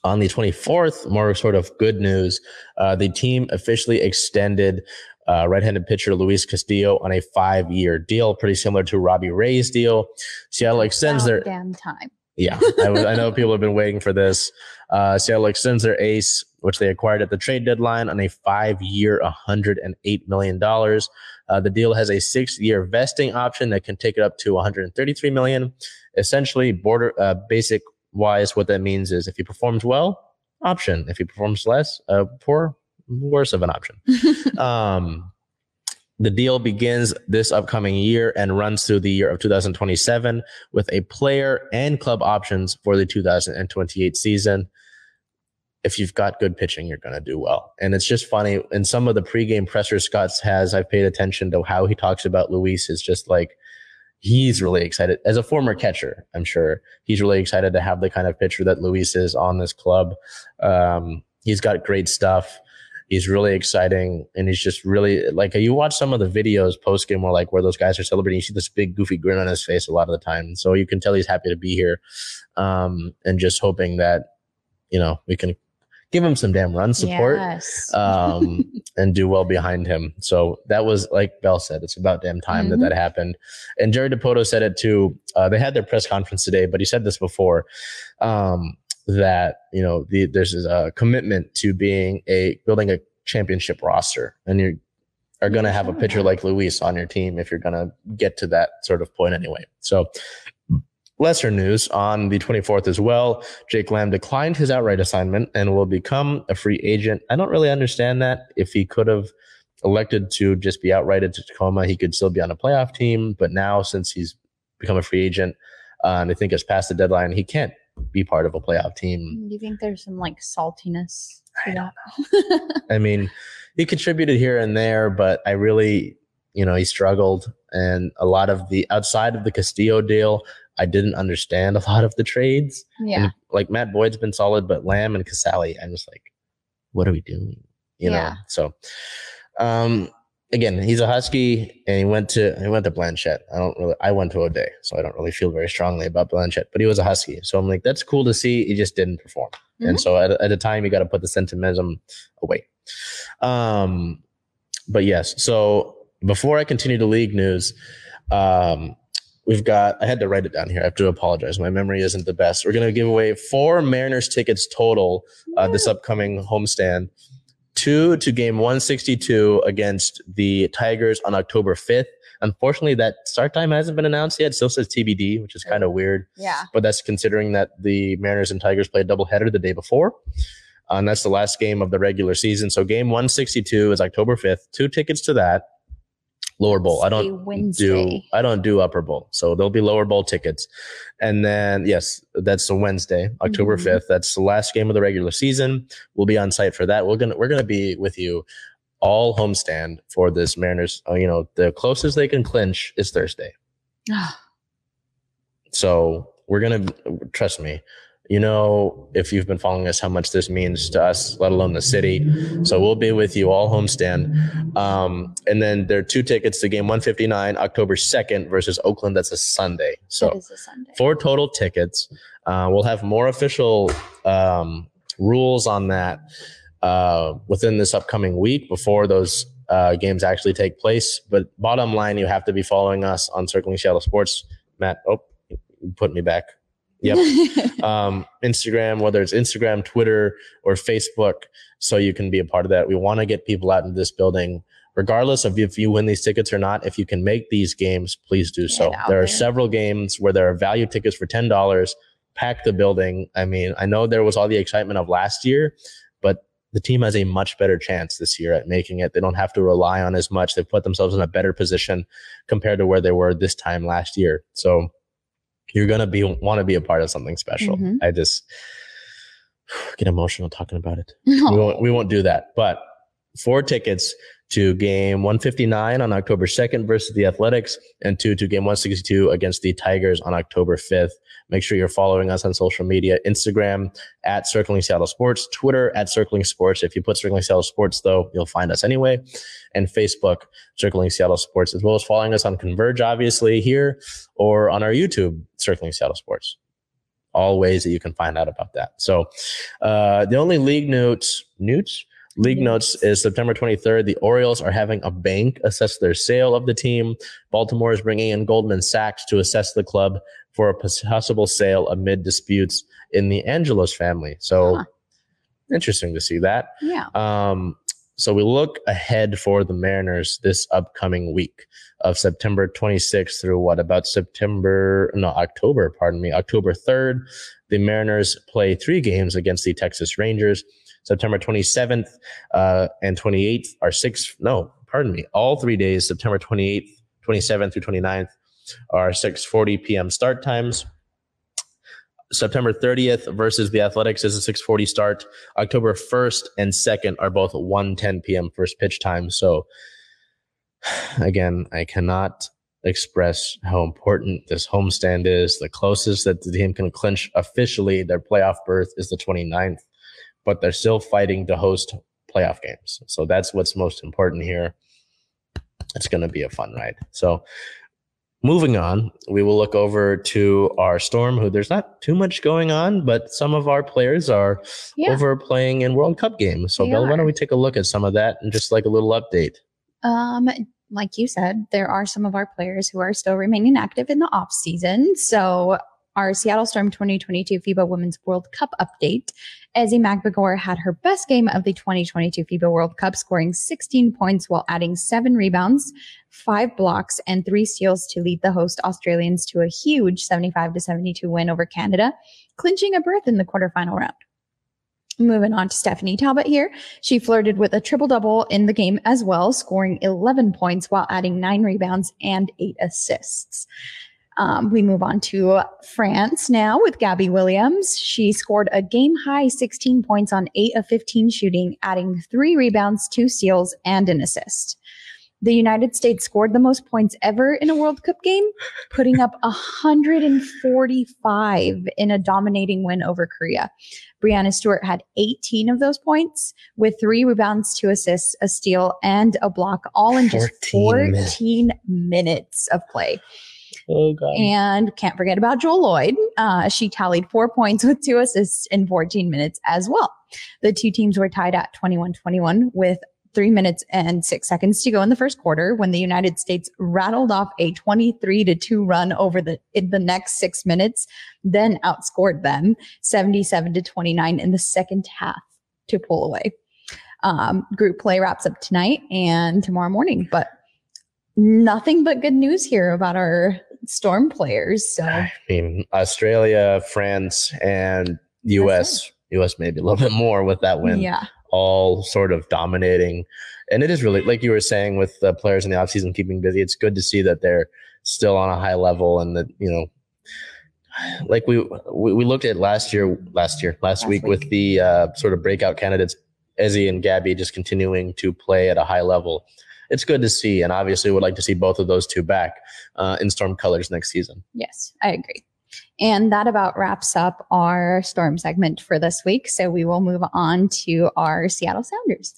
on the 24th, more sort of good news, uh, the team officially extended uh, right-handed pitcher Luis Castillo on a five-year deal, pretty similar to Robbie Ray's deal. Seattle extends their damn time. yeah, I, was- I know people have been waiting for this. Uh, Seattle extends their ace, which they acquired at the trade deadline, on a five-year, $108 million. Uh, the deal has a six-year vesting option that can take it up to 133 million. Essentially, border uh, basic wise, what that means is if he performs well, option. If he performs less, uh, poor, worse of an option. (laughs) um, the deal begins this upcoming year and runs through the year of 2027 with a player and club options for the 2028 season. If you've got good pitching, you're going to do well. And it's just funny. In some of the pregame pressers Scott's has, I've paid attention to how he talks about Luis is just like, he's really excited. As a former catcher, I'm sure he's really excited to have the kind of pitcher that Luis is on this club. Um, he's got great stuff. He's really exciting, and he's just really like you watch some of the videos post game where like where those guys are celebrating. You see this big goofy grin on his face a lot of the time, so you can tell he's happy to be here, um, and just hoping that you know we can give him some damn run support Yes. um, (laughs) and do well behind him. So that was like Bell said, it's about damn time Mhm. that that happened. And Jerry Dipoto said it too. Uh, they had their press conference today, but he said this before um, that you know the, there's a commitment to being a building a championship roster, and you are going to have a pitcher like Luis on your team if you're going to get to that sort of point anyway. So. Lesser news on the 24th as well. Jake Lamb declined his outright assignment and will become a free agent. I don't really understand that. If he could have elected to just be outrighted to Tacoma, he could still be on a playoff team. But now, since he's become a free agent, uh, and I think has passed the deadline, he can't be part of a playoff team. Do you think there's some like saltiness to I that? (laughs) I mean, he contributed here and there, but I really, you know, he struggled. And a lot of the outside of the Castillo deal, I didn't understand a lot of the trades. yeah. And like Matt Boyd's been solid, but Lamb and Casali, I'm just like, what are we doing? You know. Yeah. So, um, again, he's a Husky, and he went to he went to Blanchet. I don't really. I went to O'Dea, so I don't really feel very strongly about Blanchet. But he was a Husky, so I'm like, that's cool to see. He just didn't perform, and Mhm. so at at a time, you got to put the sentimentalism away. Um, but yes. So before I continue to league news, um, we've got. I had to write it down here. I have to apologize. My memory isn't the best. We're gonna give away four Mariners tickets total uh, this upcoming homestand. Two to game 162 against the Tigers on October 5th. Unfortunately, that start time hasn't been announced yet. It still says TBD, which is kind of weird Yeah. but that's considering that the Mariners and Tigers played a doubleheader the day before. Uh, and that's the last game of the regular season. So game 162 is October 5th. Two tickets to that. Lower bowl. I don't do I don't do upper bowl. So there'll be lower bowl tickets. And then yes, that's the Wednesday, October Mhm. 5th. That's the last game of the regular season. We'll be on site for that. We're gonna we're gonna be with you all homestand for this Mariners. Uh, you know, the closest they can clinch is Thursday. (sighs) So we're gonna trust me. You know, if you've been following us, how much this means to us, let alone the city. So we'll be with you all homestand. Um, and then there are two tickets to game 159, October 2nd versus Oakland. That's a Sunday. So a Sunday. four total tickets. Uh, we'll have more official um, rules on that uh, within this upcoming week before those uh, games actually take place. But bottom line, you have to be following us on Circling Seattle Sports. Matt, oh, you put me back. Yep. (laughs) um, Instagram, whether it's Instagram, Twitter, or Facebook, so you can be a part of that. We want to get people out in this building, regardless of if you win these tickets or not. If you can make these games, please do so. Out There are there. several games where there are value tickets for ten dollars. Pack the building. I mean, I know there was all the excitement of last year, but the team has a much better chance this year at making it. They don't have to rely on as much. They've put themselves in a better position compared to where they were this time last year. So you're gonna be want to be a part of something special. Mhm. I just (sighs) get emotional talking about it. (laughs) We won't we won't do that. But four tickets to game 159 on October 2nd versus the Athletics, and two to game 162 against the Tigers on October 5th. Make sure you're following us on social media Instagram at Circling Seattle Sports, Twitter at Circling Sports. If you put Circling Seattle Sports, though, you'll find us anyway, and Facebook, Circling Seattle Sports, as well as following us on Converge, obviously, here or on our YouTube, Circling Seattle Sports. All ways that you can find out about that. So, uh, the only league notes, newts, league notes is September 23rd. The Orioles are having a bank assess their sale of the team. Baltimore is bringing in Goldman Sachs to assess the club for a possible sale amid disputes in the Angelos family. So, Huh. interesting to see that. yeah. Um, so we look ahead for the Mariners this upcoming week of September 26th through what about September, no, October, pardon me, October 3rd. The Mariners play three games against the Texas Rangers. September 27th uh, and 28th are six, no, pardon me, all three days, September 28th, 27th through 29th are 6.40 p.m. start times. September 30th versus the Athletics is a 6:40 start. October 1st and 2nd are both 1:10 p.m. first pitch time. So again, I cannot express how important this homestand is. The closest that the team can clinch officially their playoff berth is the 29th, but they're still fighting to host playoff games. So that's what's most important here. It's going to be a fun ride. So moving on, we will look over to our Storm, who there's not too much going on, but some of our players are Yeah. over playing in World Cup games. So, They Bill, why don't we take a look at some of that and just like a little update? Um, like you said, there are some of our players who are still remaining active in the off season. So our Seattle Storm 2022 FIBA Women's World Cup update. Ezi Magbegor had her best game of the 2022 FIBA World Cup, scoring 16 points while adding seven rebounds, five blocks, and three steals to lead the host Australians to a huge 75 to 72 win over Canada, clinching a berth in the quarterfinal round. Moving on to Stephanie Talbot here. She flirted with a triple double in the game as well, scoring 11 points while adding nine rebounds and eight assists. Um, we move on to France now with Gabby Williams. She scored a game high 16 points on 8 of 15 shooting, adding three rebounds, two steals, and an assist. The United States scored the most points ever in a World Cup game, putting up 145 in a dominating win over Korea. Breanna Stewart had 18 of those points with three rebounds, two assists, a steal, and a block, all in just 14 minutes. 14 minutes of play. Oh, God. And can't forget about Jewell Loyd. Uh, she tallied four points with two assists in 14 minutes as well. The two teams were tied at 21 21 with three minutes and six seconds to go in the first quarter when the United States rattled off a 23 to 2 run over the in the next six minutes, then outscored them 77 to 29 in the second half to pull away. Um, group play wraps up tonight and tomorrow morning, but nothing but good news here about our storm players. So I mean, Australia, France, and US US maybe a little (laughs) bit more with that win. Yeah. All sort of dominating. And it is really, like you were saying, with the players in the offseason keeping busy, it's good to see that they're still on a high level and that, you know, (sighs) like we we, we looked at last year, last year, last, Last week, week. with the uh, sort of breakout candidates, Ezi and Gabby just continuing to play at a high level. It's good to see, and obviously would like to see both of those two back uh, in Storm colors next season. Yes, I agree. And that about wraps up our storm segment for this week. So we will move on to our Seattle Sounders.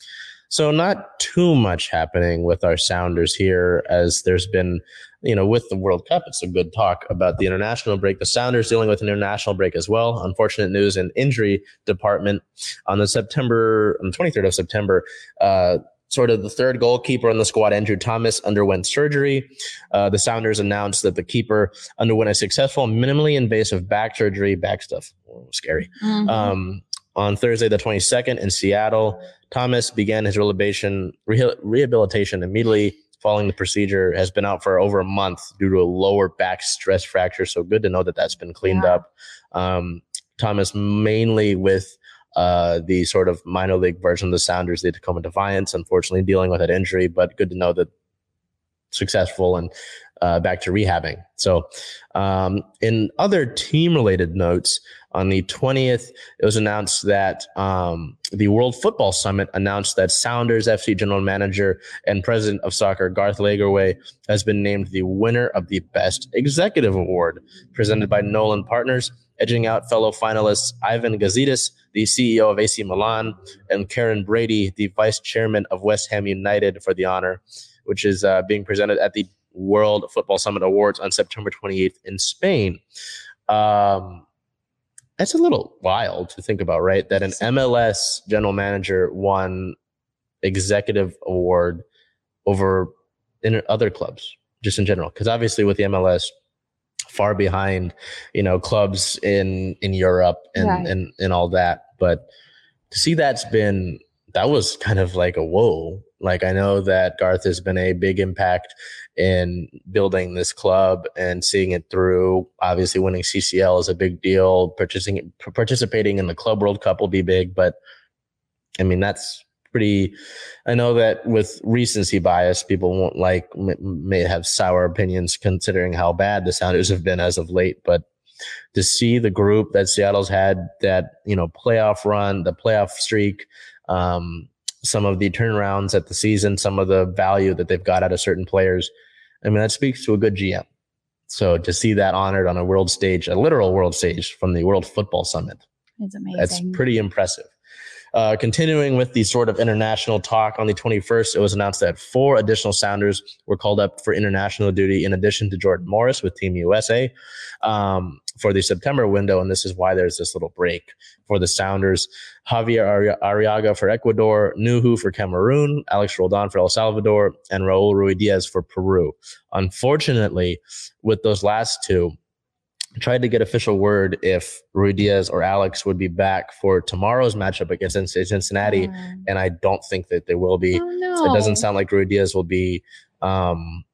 So not too much happening with our Sounders here, as there's been, you know, with the World Cup, it's a good talk about the international break. The Sounders dealing with an international break as well. Unfortunate news in injury department on the September, on the 23rd of September. Uh, Sort of the third goalkeeper on the squad, Andrew Thomas, underwent surgery. Uh, the Sounders announced that the keeper underwent a successful, minimally invasive back surgery. Back stuff, oh, scary um, on Thursday, the 22nd in Seattle. Thomas began his rehabilitation, rehabilitation immediately following the procedure, has been out for over a month due to a lower back stress fracture. So good to know that that's been cleaned Yeah. up. Um, Thomas mainly with uh, the sort of minor league version of the Sounders, the Tacoma Defiance, unfortunately dealing with that injury, but good to know that successful and uh, back to rehabbing. So, um, in other team related notes, on the 20th, it was announced that um, the World Football Summit announced that Sounders FC general manager and president of soccer, Garth Lagerwey, has been named the winner of the Best Executive Award presented by Nolan Partners, edging out fellow finalists Ivan Gazidis, the CEO of AC Milan, and Karen Brady, the vice chairman of West Ham United, for the honor, which is uh, being presented at the World Football Summit Awards on September 28th in Spain. Um, that's a little wild to think about, right? That an MLS general manager won executive award over in other clubs, just in general. Because obviously, with the MLS, far behind, you know, clubs in in Europe and Right. and and all that. But to see that's been that was kind of like a whoa. Like I know that Garth has been a big impact in building this club and seeing it through. Obviously, winning CCL is a big deal. Participating participating in the Club World Cup will be big, but I mean that's pretty. I know that with recency bias, people won't like may have sour opinions considering how bad the Sounders have been as of late, but to see the group that Seattle's had, that you know playoff run, the playoff streak, um, some of the turnarounds at the season, some of the value that they've got out of certain players. I mean, that speaks to a good GM. So to see that honored on a world stage, a literal world stage from the World Football Summit, It's amazing. that's pretty impressive. Uh, continuing with the sort of international talk on the 21st, it was announced that four additional Sounders were called up for international duty in addition to Jordan Morris with Team USA um, for the September window. And this is why there's this little break for the Sounders. Xavier Arreaga for Ecuador, Nuhu for Cameroon, Alex Roldan for El Salvador, and Raul Ruidiaz for Peru. Unfortunately, with those last two, tried to get official word if Ruidiaz or Alex would be back for tomorrow's matchup against Cincinnati, Um, and I don't think that they will be. oh, no. It doesn't sound like Ruidiaz will be um,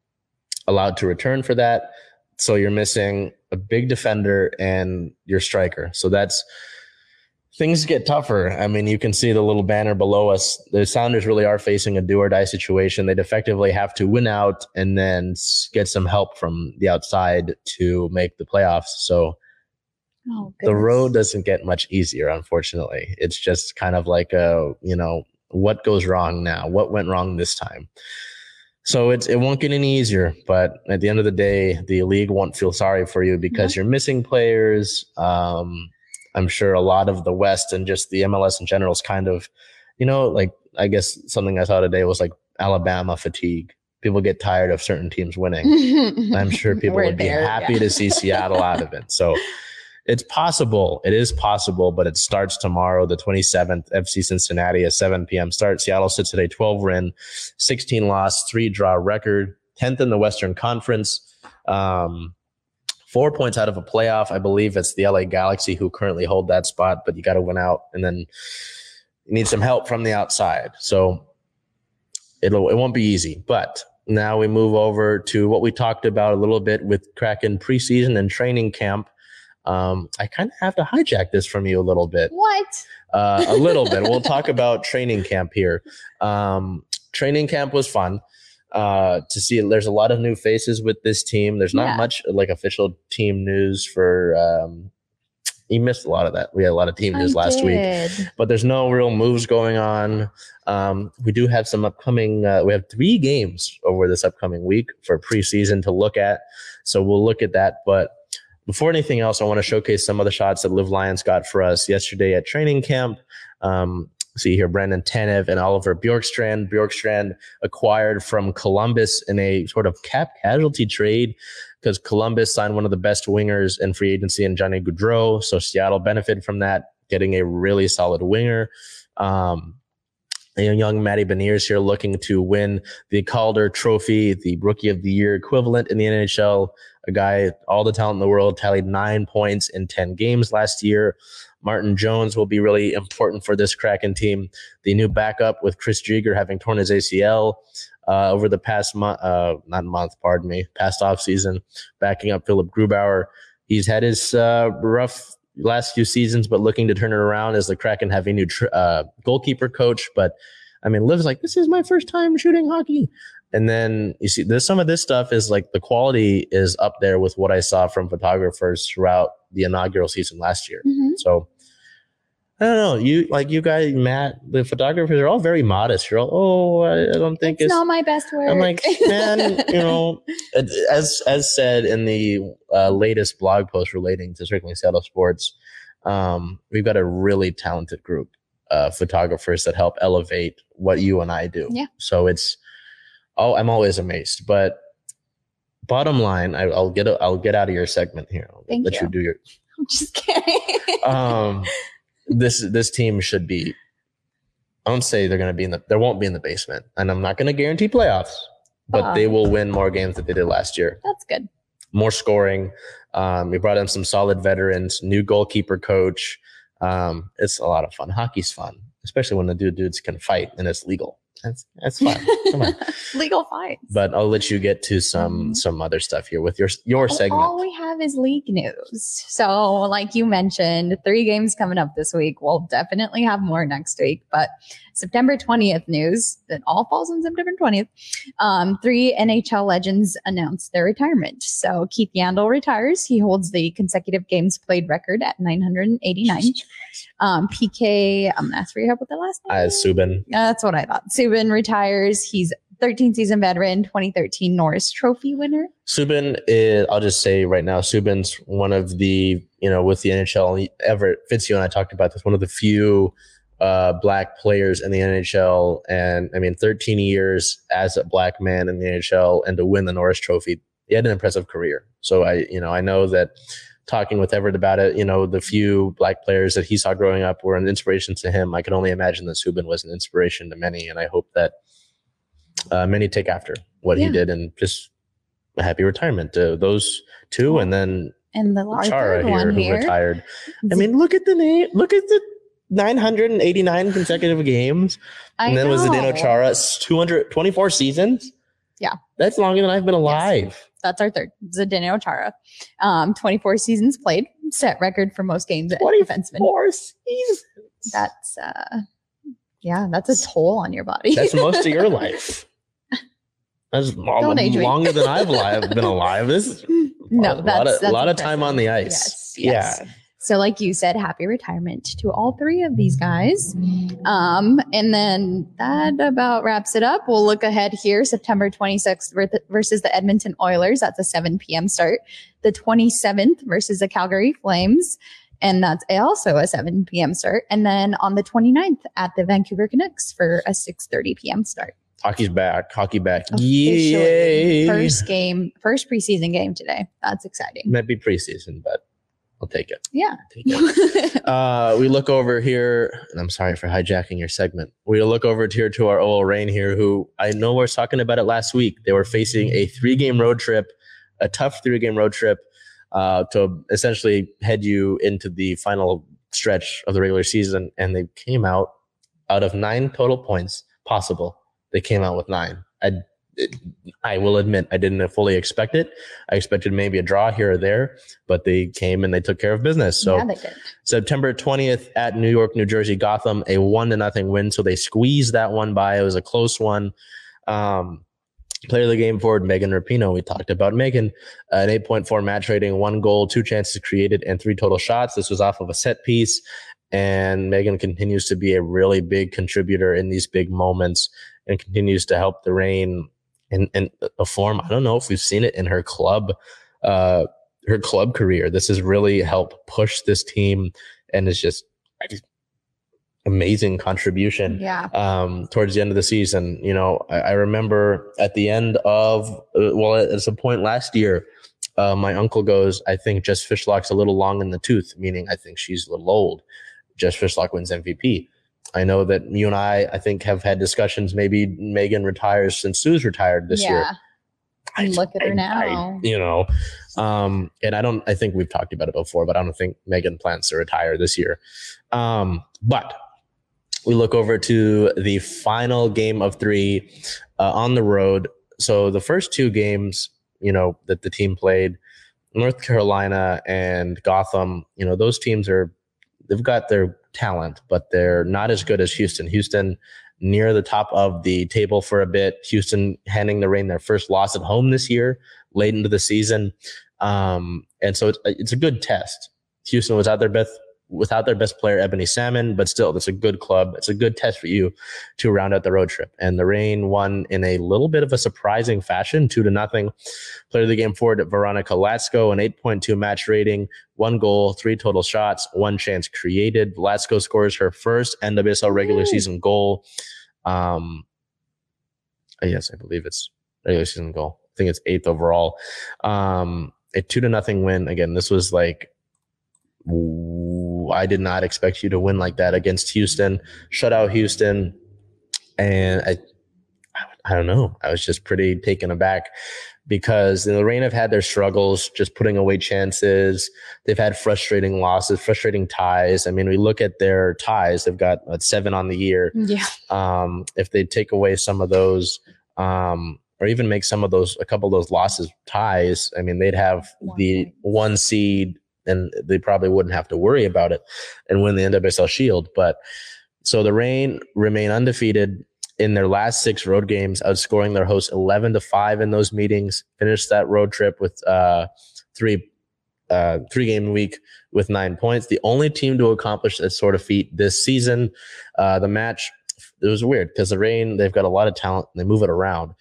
allowed to return for that. So you're missing a big defender and your striker. So that's things get tougher. I mean, you can see the little banner below us. The Sounders really are facing a do or die situation. They'd effectively have to win out and then get some help from the outside to make the playoffs. So Oh, the road doesn't get much easier, unfortunately. It's just kind of like a, you know, what goes wrong now? What went wrong this time? So it's it won't get any easier, but at the end of the day, the league won't feel sorry for you because you're missing players. Um, I'm sure a lot of the West and just the MLS in general is kind of, you know, like I guess something I saw today was like Alabama fatigue. People get tired of certain teams winning. (laughs) I'm sure people would be happy yeah. to see Seattle out of it. So (laughs) it's possible. It is possible, but it starts tomorrow, the 27th, FC Cincinnati, a 7 p.m. start. Seattle sits today 12 win, 16 loss, three draw record, 10th in the Western Conference. Um, four points out of a playoff. I believe it's the LA Galaxy who currently hold that spot, but you got to win out and then you need some help from the outside. So it'll, it won't be easy, but now we move over to what we talked about a little bit with Kraken preseason and training camp. Um, I kind of have to hijack this from you a little bit. What? Uh, a little bit. We'll talk about training camp here. Um, training camp was fun uh, to see. There's a lot of new faces with this team. There's not Yeah. much like official team news for. Um, you missed a lot of that. We had a lot of team news I last week but there's no real moves going on. Um, we do have some upcoming. Uh, we have three games over this upcoming week for preseason to look at, so we'll look at that. But before anything else, I want to showcase some of the shots that Live Lions got for us yesterday at training camp. Um, see here, Brandon Tanev and Oliver Bjorkstrand. Bjorkstrand acquired from Columbus in a sort of cap casualty trade because Columbus signed one of the best wingers in free agency in Johnny Gaudreau. So Seattle benefited from that, getting a really solid winger. Um, young Matty Beniers here looking to win the Calder Trophy, the Rookie of the Year equivalent in the NHL. A guy, all the talent in the world, tallied nine points in 10 games last year. Martin Jones will be really important for this Kraken team. The new backup with Chris Driedger having torn his ACL uh, over the past month, uh, not month, pardon me, past off season, backing up Philip Grubauer. He's had his uh, rough last few seasons, but looking to turn it around as the Kraken have a new tr- uh, goalkeeper coach. But I mean, Liv's like, this is my first time shooting hockey. And then you see, there's some of this stuff is like the quality is up there with what I saw from photographers throughout the inaugural season last year. Mhm. So I don't know. You like you guys, Matt, the photographers are all very modest. You're all, oh, I I don't think It's it's. not my best work. I'm like, man, you know, (laughs) as as said in the uh, latest blog post relating to Circling Seattle Sports, um, we've got a really talented group of photographers that help elevate what you and I do. Yeah. So it's, oh, I'm always amazed. But bottom line, I, I'll get I'll get out of your segment here. I'll Thank let you. you do your (laughs) I'm just kidding. (laughs) um this this team should be I don't say they're gonna be in the they won't be in the basement. And I'm not gonna guarantee playoffs, but Uh. they will win more games than they did last year. That's good. More scoring. Um, we brought in some solid veterans, new goalkeeper coach. Um, it's a lot of fun. Hockey's fun, especially when the dude dudes can fight and it's legal. That's that's fun. Come on. (laughs) Legal fights. But I'll let you get to some Mhm. some other stuff here with your your All- segment. All we have is league news. So, like you mentioned, three games coming up this week. We'll definitely have more next week. But September 20th news that all falls on September 20th. Um, three NHL legends announced their retirement. So, Keith Yandle retires. He holds the consecutive games played record at 989. Um, PK, I'm going to ask for your help with the last name. Uh, Subban. That's what I thought. Subban retires. He's 13 season veteran, 2013 Norris Trophy winner. Subban is, I'll just say right now, Subban's one of the, you know, with the NHL, Everett Fitzhugh and I talked about this, one of the few uh, black players in the NHL. And I mean, 13 years as a black man in the NHL and to win the Norris Trophy, he had an impressive career. So I, you know, I know that talking with Everett about it, you know, the few black players that he saw growing up were an inspiration to him. I can only imagine that Subban was an inspiration to many. And I hope that uh, many take after what he did and just a happy retirement to those two, and then And the Chara here one who here. retired. I mean, look at the name. Look at the 989 consecutive games, I and then was Zdeno know. Chara 224 seasons. Yeah. that's longer than I've been alive. That's our third. Zdeno Chara. Um, 24 seasons played, set record for most games at 24 defenseman. seasons. That's uh yeah, that's a toll on your body. That's most of your (laughs) life. That's Don't age me. longer than I've li- been alive. This is no, a that's lot of, that's lot of time on the ice. Yes, yes. Yeah, So, like you said, happy retirement to all three of these guys. Um, and then that about wraps it up. We'll look ahead here September 26th versus the Edmonton Oilers. That's a 7 p.m. start. The 27th versus the Calgary Flames. And that's also a 7 p.m. start. And then on the 29th at the Vancouver Canucks for a 6:30 p.m. start. hockey's back. Hockey back. Officially, Yay! First game, first preseason game today. That's exciting. might be preseason, but I'll take it. Yeah. Take it. (laughs) uh, we look over here, and I'm sorry for hijacking your segment. We look over here to our OL Reign here, who I know are talking about it last week. They were facing a three game road trip, a tough three game road trip uh, to essentially head you into the final stretch of the regular season. And they came out out of nine total points possible. They came out with nine. I it, I will admit I didn't fully expect it. I expected maybe a draw here or there, but they came and they took care of business. So yeah. September 20th at New York, New Jersey, Gotham, a one to nothing win. So they squeezed that one by. It was a close one. Um, player of the game forward, Megan Rapinoe. We talked about Megan, an 8.4 match rating, one goal, two chances created, and three total shots. This was off of a set piece. And Megan continues to be a really big contributor in these big moments and continues to help the Reign in, in a form. I don't know if we've seen it in her club, uh, her club career. This has really helped push this team and is just amazing contribution Yeah. um, towards the end of the season. You know, I, I remember at the end of, uh, well, at, at some point last year, uh, my uncle goes, I think Jess Fishlock's a little long in the tooth, meaning I think she's a little old. Jess Fishlock wins MVP. I know that you and I, I think, have had discussions. Maybe Megan retires since Sue's retired this yeah. year. I- Look at her I- now. I- you know, um, and I don't. I think we've talked about it before, but I don't think Megan plans to retire this year. Um, but we look over to the final game of three uh, on the road. So the first two games, you know, that the team played, North Carolina and Gotham. You know, those teams are they've got their talent, but they're not as good as Houston. Houston near the top of the table for a bit. Houston handing the Reign their first loss at home this year, late into the season, um, and so it's, it's a good test. Houston was out their best without their best player Ebony Salmon, but still, it's a good club. It's a good test for you to round out the road trip. And the Reign won in a little bit of a surprising fashion, two to nothing. Player of the game forward Veronica Latsko, an 8.2 match rating, one goal, three total shots, one chance created. Latsko scores her first NWSL regular Woo. season goal. Um, uh, yes, I believe it's regular season goal. I think it's eighth overall. Um, a two to nothing win. Again, this was like Ooh, I did not expect you to win like that against Houston. Shut out Houston, and I, I don't know. I was just pretty taken aback because the Reign have had their struggles, just putting away chances. They've had frustrating losses, frustrating ties. I mean, we look at their ties; they've got seven on the year. Yeah. Um, if they take away some of those, um, or even make some of those, a couple of those losses ties, I mean, they'd have the one seed and they probably wouldn't have to worry about it and win the NWSL Shield. But so the Reign remain undefeated in their last six road games, outscoring their hosts 11 to 5 in those meetings, finished that road trip with uh, three uh, three game week with nine points. The only team to accomplish that sort of feat this season. Uh, the match, it was weird because the Reign, they've got a lot of talent and they move it around.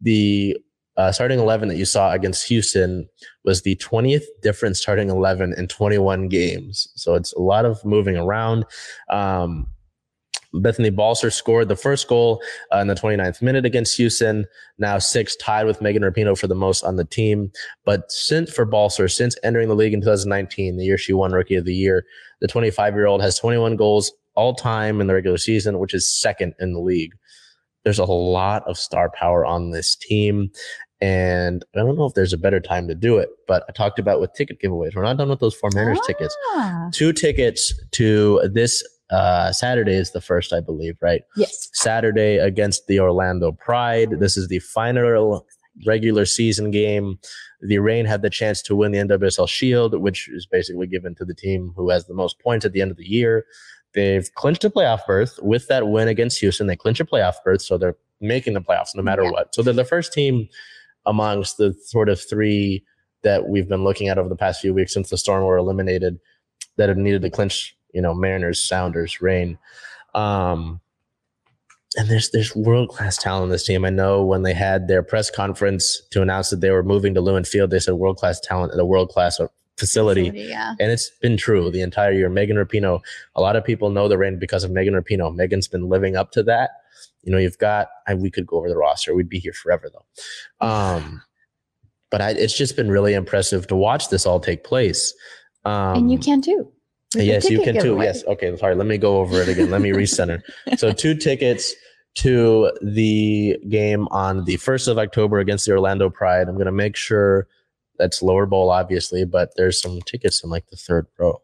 The uh, starting 11 that you saw against Houston was the 20th different starting 11 in 21 games. So it's a lot of moving around. Um, Bethany Balcer scored the first goal uh, in the 29th minute against Houston. Now six, tied with Megan Rapinoe for the most on the team. But since for Balser, since entering the league in 2019, the year she won Rookie of the Year, the 25 year old has 21 goals all time in the regular season, which is second in the league. There's a lot of star power on this team. And I don't know if there's a better time to do it, but I talked about with ticket giveaways. We're not done with those four Mariners tickets. Ah, Two tickets to this uh, Saturday is the first, I believe, right? Yes. Saturday against the Orlando Pride. This is the final regular season game. The Reign had the chance to win the NWSL Shield, which is basically given to the team who has the most points at the end of the year. They've clinched a playoff berth with that win against Houston. They clinch a playoff berth, so they're making the playoffs no matter Yeah. what. So they're the first team amongst the sort of three that we've been looking at over the past few weeks since the Storm were eliminated that have needed to clinch, you know, Mariners, Sounders, Reign. Um, and there's there's world class talent in this team. I know when they had their press conference to announce that they were moving to Lumen Field, they said world class talent at a world class facility. Yeah. And it's been true the entire year. Megan Rapinoe, a lot of people know the Reign because of Megan Rapinoe. Megan's been living up to that. You know, you've got, and we could go over the roster. We'd be here forever though. Um, but I, it's just been really impressive to watch this all take place. Um, and you can too. Yes, you can too. Yes. Okay. Sorry. Let me go over it again. Let me recenter. so, two tickets to the game on the 1st of October against the Orlando Pride. I'm going to make sure that's lower bowl, obviously, but there's some tickets in like the third row.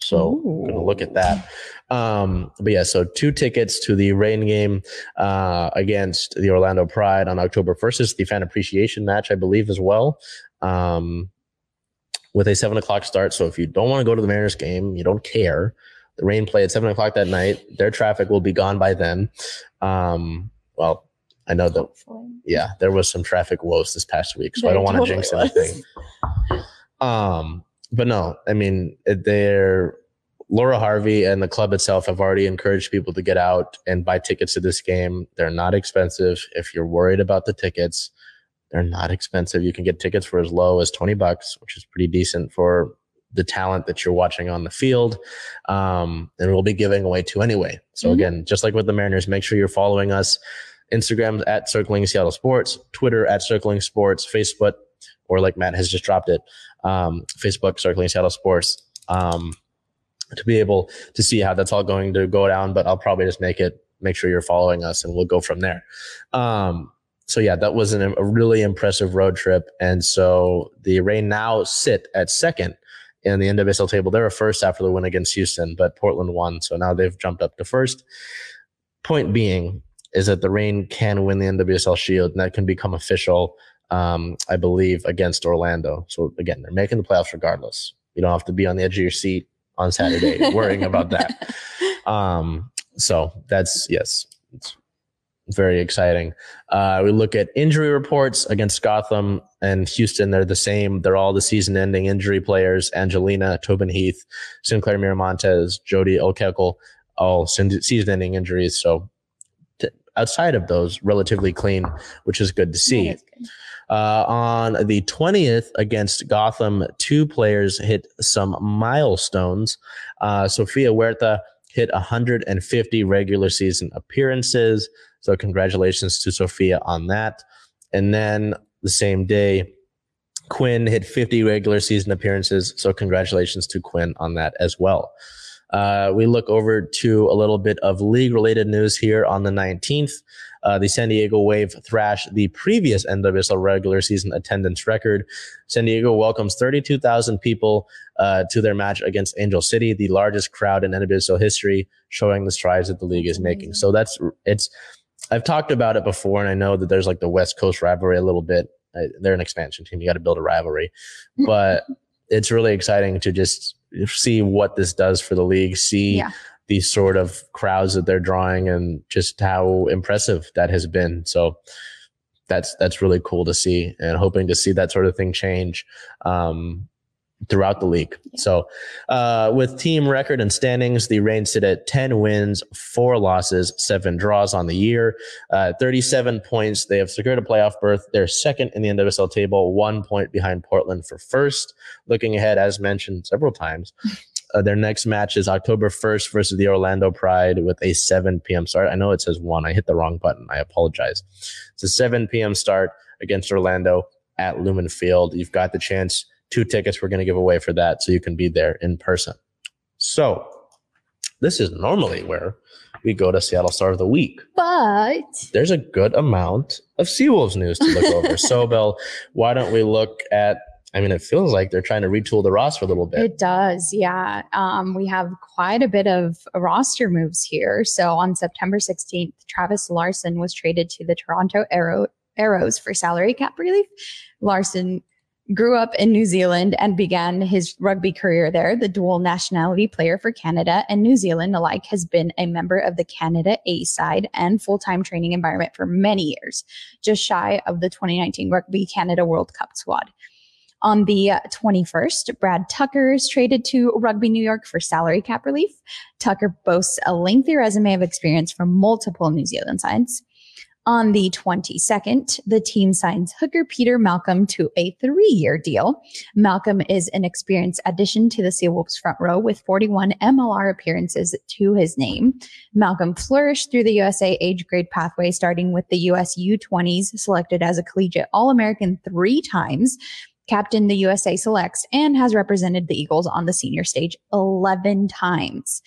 So, I'm to look at that. Um, but yeah, so two tickets to the Reign game uh, against the Orlando Pride on October 1st is the fan appreciation match, I believe, as well. Um, with a seven o'clock start. So if you don't want to go to the Mariners game, you don't care. The Reign play at seven o'clock that night. Their traffic will be gone by then. Um, well, I know that. Hopefully. Yeah, there was some traffic woes this past week, so I don't want to totally jinx was. anything. Um, but no, I mean, they're Laura Harvey and the club itself have already encouraged people to get out and buy tickets to this game. They're not expensive. If you're worried about the tickets, they're not expensive. You can get tickets for as low as 20 bucks, which is pretty decent for the talent that you're watching on the field. Um, and we'll be giving away two anyway. So Mhm. again, just like with the Mariners, make sure you're following us. Instagram at Circling Seattle Sports, Twitter at Circling Sports, Facebook, or like Matt has just dropped it, um, Facebook Circling Seattle Sports, um, to be able to see how that's all going to go down. But I'll probably just make it, make sure you're following us, and we'll go from there. Um, so yeah, that was an, a really impressive road trip, and so the Reign now sit at second in the NWSL table. They were first after the win against Houston, but Portland won, so now they've jumped up to first. Point being is that the Reign can win the NWSL Shield, and that can become official, um, I believe, against Orlando. So again, they're making the playoffs regardless. You don't have to be on the edge of your seat on Saturday worrying about that. (laughs) Um, so that's yes, it's very exciting. Uh, we look at injury reports against Gotham and Houston. They're the same. They're all the season-ending injury players: Angelina, Tobin Heath, Sinclaire Miramontez, Jody Olkekel, all season-ending injuries. So outside of those, relatively clean, which is good to see. Good. Uh, on the 20th against Gotham, two players hit some milestones. Uh, Sofia Huerta hit 150 regular season appearances. So, congratulations to Sofia on that. And then the same day, Quinn hit 50 regular season appearances. So, congratulations to Quinn on that as well. Uh, we look over to a little bit of league related news here on the 19th. Uh, the San Diego Wave thrashed the previous NWSL regular season attendance record. San Diego welcomes 32,000 people uh, to their match against Angel City, the largest crowd in NWSL history, showing the strides that the league is making. So that's it's. I've talked about it before, and I know that there's like the West Coast rivalry a little bit. Uh, They're an expansion team. You got to build a rivalry, (laughs) but it's really exciting to just see what this does for the league. See Yeah. these sort of crowds that they're drawing and just how impressive that has been. So that's that's really cool to see and hoping to see that sort of thing change um, throughout the league. So uh, with team record and standings, the Reign sit at 10 wins, four losses, seven draws on the year, uh, 37 points. They have secured a playoff berth. They're second in the NWSL table, one point behind Portland for first. Looking ahead, as mentioned several times, uh, their next match is October 1st versus the Orlando Pride with a 7 p.m. start. I know it says 1. I hit the wrong button. I apologize. It's a 7 p.m. start against Orlando at Lumen Field. You've got the chance. Two tickets we're going to give away for that so you can be there in person. So, this is normally where we go to Seattle Star of the Week. But There's a good amount of Seawolves news to look over. so, (laughs) Bell, why don't we look at? I mean, it feels like they're trying to retool the roster a little bit. It does, yeah. Um, we have quite a bit of roster moves here. So on September 16th, Travis Larson was traded to the Toronto Arrow, Arrows for salary cap relief. Larson grew up in New Zealand and began his rugby career there. The dual nationality player for Canada and New Zealand alike has been a member of the Canada A side and full time training environment for many years, just shy of the 2019 Rugby Canada World Cup squad. On the uh, 21st, Brad Tucker is traded to Rugby New York for salary cap relief. Tucker boasts a lengthy resume of experience from multiple New Zealand sides. On the 22nd, the team signs hooker Peter Malcolm to a three year deal. Malcolm is an experienced addition to the Seawolves front row with 41 MLR appearances to his name. Malcolm flourished through the USA age grade pathway, starting with the US U20s, selected as a collegiate All American three times captained the USA Selects, and has represented the Eagles on the senior stage 11 times.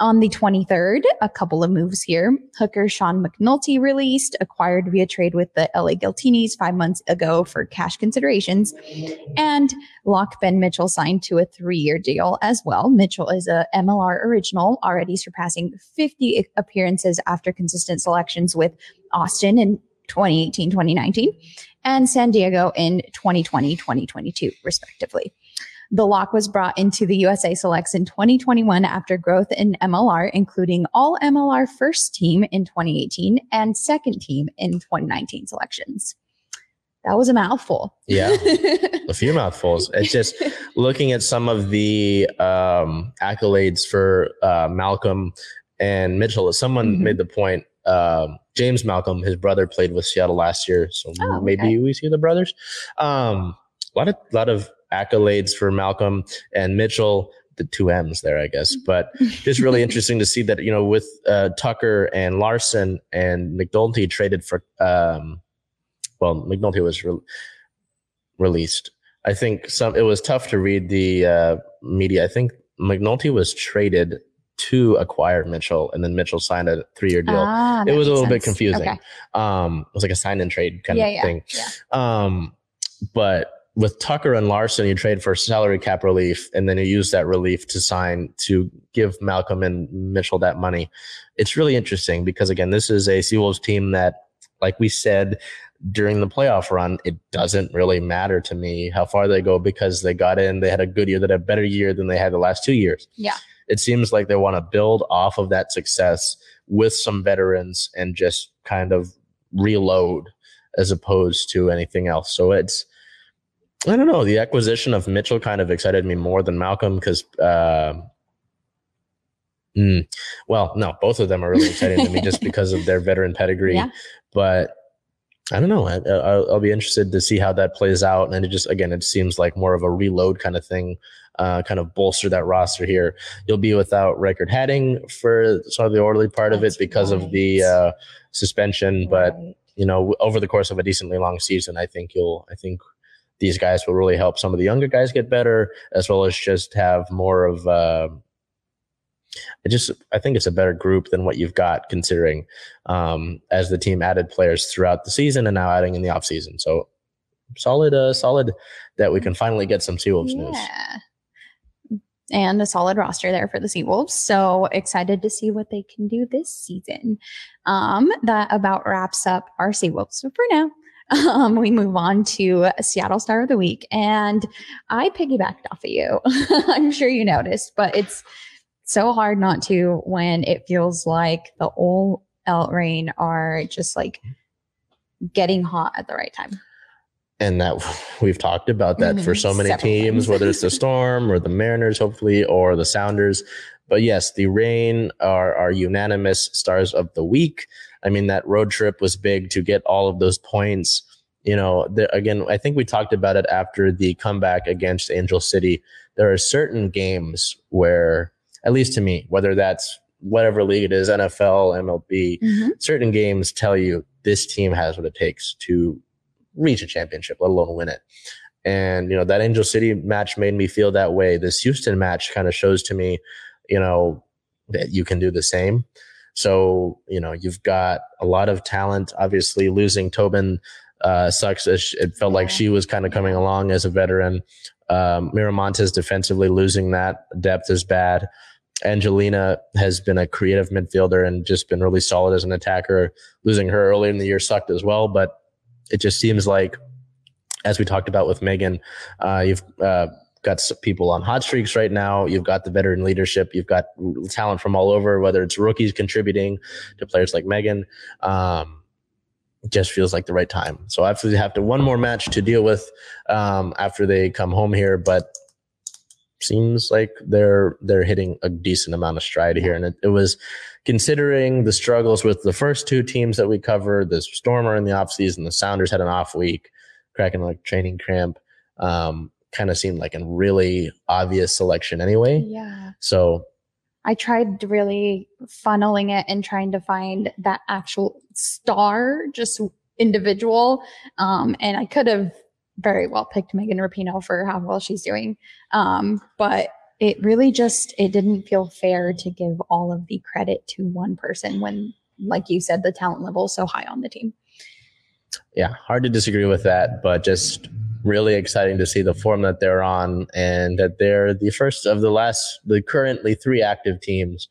On the 23rd, a couple of moves here. Hooker Sean McNulty released, acquired via trade with the LA Giltinis five months ago for cash considerations. And Lock Ben Mitchell signed to a three year deal as well. Mitchell is a MLR original, already surpassing 50 appearances after consistent selections with Austin in 2018 2019 and San Diego in 2020 2022, respectively. The lock was brought into the USA Selects in 2021 after growth in MLR, including all MLR first team in 2018 and second team in 2019 selections. That was a mouthful. Yeah, (laughs) a few mouthfuls. It's just looking at some of the um, accolades for uh, Malcolm and Mitchell. Someone Mhm. made the point. Um, James Malcolm, his brother, played with Seattle last year, so Oh, maybe okay. we see the brothers. Um, a lot of lot of accolades for Malcolm and Mitchell. The two M's there, I guess, but just really (laughs) interesting to see that you know with uh, Tucker and Larson and McNulty traded for. Um, well, McNulty was re- released. I think some. It was tough to read the uh, media. I think McNulty was traded to acquire Mitchell, and then Mitchell signed a three-year deal. Ah, it was a little bit confusing. Okay. Um, it was like a sign and trade kind Yeah, of yeah, thing. yeah. Um, but with Tucker and Larson, you trade for salary cap relief, and then you use that relief to sign to give Malcolm and Mitchell that money. It's really interesting because again, this is a Seawolves team that, like we said during the playoff run, it doesn't really matter to me how far they go because they got in, they had a good year, they had a better year than they had the last two years. Yeah. It seems like they want to build off of that success with some veterans and just kind of reload as opposed to anything else. So it's I don't know. The acquisition of Mitchell kind of excited me more than Malcolm because, uh, mm, well, no, both of them are really exciting to me just (laughs) because of their veteran pedigree. Yeah. But I don't know. I, I'll, I'll be interested to see how that plays out. And it just, again, it seems like more of a reload kind of thing, uh, kind of bolster that roster here. You'll be without record heading for sort of the orderly part of it because of the uh, suspension. But you know, over the course of a decently long season, I think you'll, I think these guys will really help some of the younger guys get better, as well as just have more of, uh, I just, I think it's a better group than what you've got considering, um, as the team added players throughout the season and now adding in the off season. So solid, uh, solid that we can finally get some Seawolves news. Yeah. And a solid roster there for the Seawolves. So excited to see what they can do this season. Um, that about wraps up our Seawolves. For now, um, we move on to Seattle Star of the Week. And I piggybacked off of you. (laughs) I'm sure you noticed, but it's so hard not to when it feels like the old OL Reign are just like getting hot at the right time. and that we've talked about that for Mhm. so many Several teams, whether it's the Storm or the Mariners, hopefully, or the Sounders. But yes, the Reign are our unanimous stars of the week. I mean, that road trip was big to get all of those points. You know, the, again, I think we talked about it after the comeback against Angel City. There are certain games where, at least to me, whether that's whatever league it is, NFL, MLB, mm-hmm. certain games tell you this team has what it takes to reach a championship, let alone win it. And, you know, that Angel City match made me feel that way. This Houston match kind of shows to me, you know, that you can do the same. So, you know, you've got a lot of talent. Obviously, losing Tobin uh, sucks. It it felt like she was kind of coming along as a veteran. Um, Miramontez defensively losing that depth is bad. Angelina has been a creative midfielder and just been really solid as an attacker. Losing her earlier in the year sucked as well, but it just seems like, as we talked about with Megan, uh, you've uh, got people on hot streaks right now. You've got the veteran leadership. You've got talent from all over, whether it's rookies contributing to players like Megan. Um, just feels like the right time. So I absolutely have to one more match to deal with um, after they come home here, but seems like they're they're hitting a decent amount of stride here, and it, it was considering the struggles with the first two teams that we covered. The Stormer in the offseason, the Sounders had an off week, cracking like training cramp. Um, kind of seemed like a really obvious selection anyway. Yeah. So I tried really funneling it and trying to find that actual star, just individual. Um, and I could have very well picked Megan Rapinoe for how well she's doing. Um, but it really just it didn't feel fair to give all of the credit to one person when like you said the talent level is so high on the team yeah hard to disagree with that but just really exciting to see the form that they're on and that they're the first of the last the currently three active teams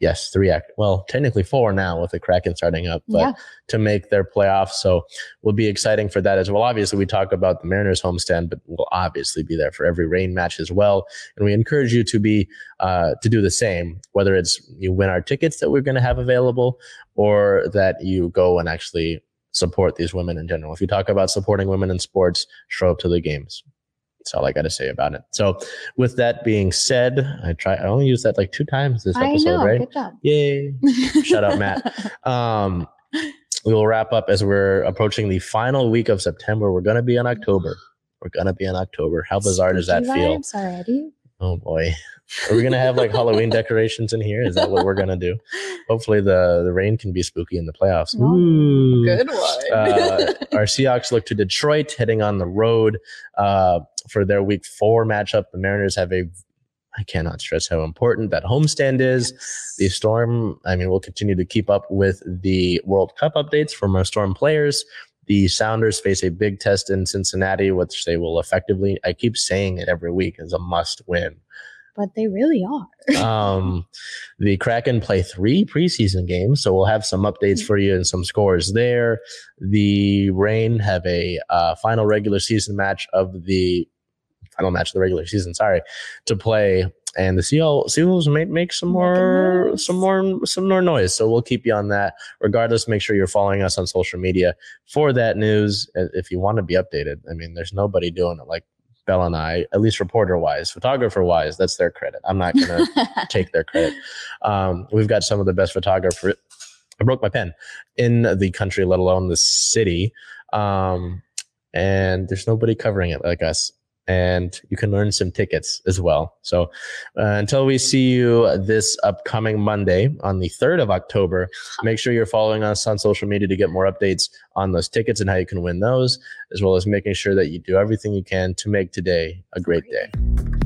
yes, three act well, technically four now with the Kraken starting up, but yeah. to make their playoffs. So will be exciting for that as well. Obviously, we talk about the Mariners homestand, but we'll obviously be there for every Reign match as well. And we encourage you to be uh, to do the same, whether it's you win our tickets that we're going to have available, or that you go and actually support these women in general. If you talk about supporting women in sports, show up to the games. That's all I got to say about it. So, with that being said, I try. I only used that like two times this episode, know, right? Good job. Yay! (laughs) Shut up, Matt. Um, we will wrap up as we're approaching the final week of September. We're gonna be in October. We're gonna be in October. How bizarre does that feel? Already? Oh boy. Are we gonna have like Halloween (laughs) decorations in here? Is that what we're gonna do? Hopefully the the Reign can be spooky in the playoffs. Ooh. Good one. uh, (laughs) our Seahawks look to Detroit, heading on the road uh, for their Week Four matchup. The Mariners have a I cannot stress how important that homestand is. The Storm, I mean, we'll continue to keep up with the World Cup updates from our Storm players. The Sounders face a big test in Cincinnati, which they will effectively, I keep saying it every week, is a must win but they really are. (laughs) um, the Kraken play three preseason games, so we'll have some updates for you and some scores there. The Reign have a uh, final regular season match of the final match of the regular season. Sorry, to play. And the Seals, may make some more, some more, some more noise. So we'll keep you on that. Regardless, make sure you're following us on social media for that news. If you want to be updated, I mean, there's nobody doing it like Bell and I, at least reporter wise, photographer wise, that's their credit. I'm not going (laughs) to take their credit. Um, we've got some of the best photographers. I broke my pen in the country, let alone the city. Um, and there's nobody covering it like us and you can earn some tickets as well. So uh, until we see you this upcoming Monday on the 3rd of October, make sure you're following us on social media to get more updates on those tickets and how you can win those, as well as making sure that you do everything you can to make today a great day.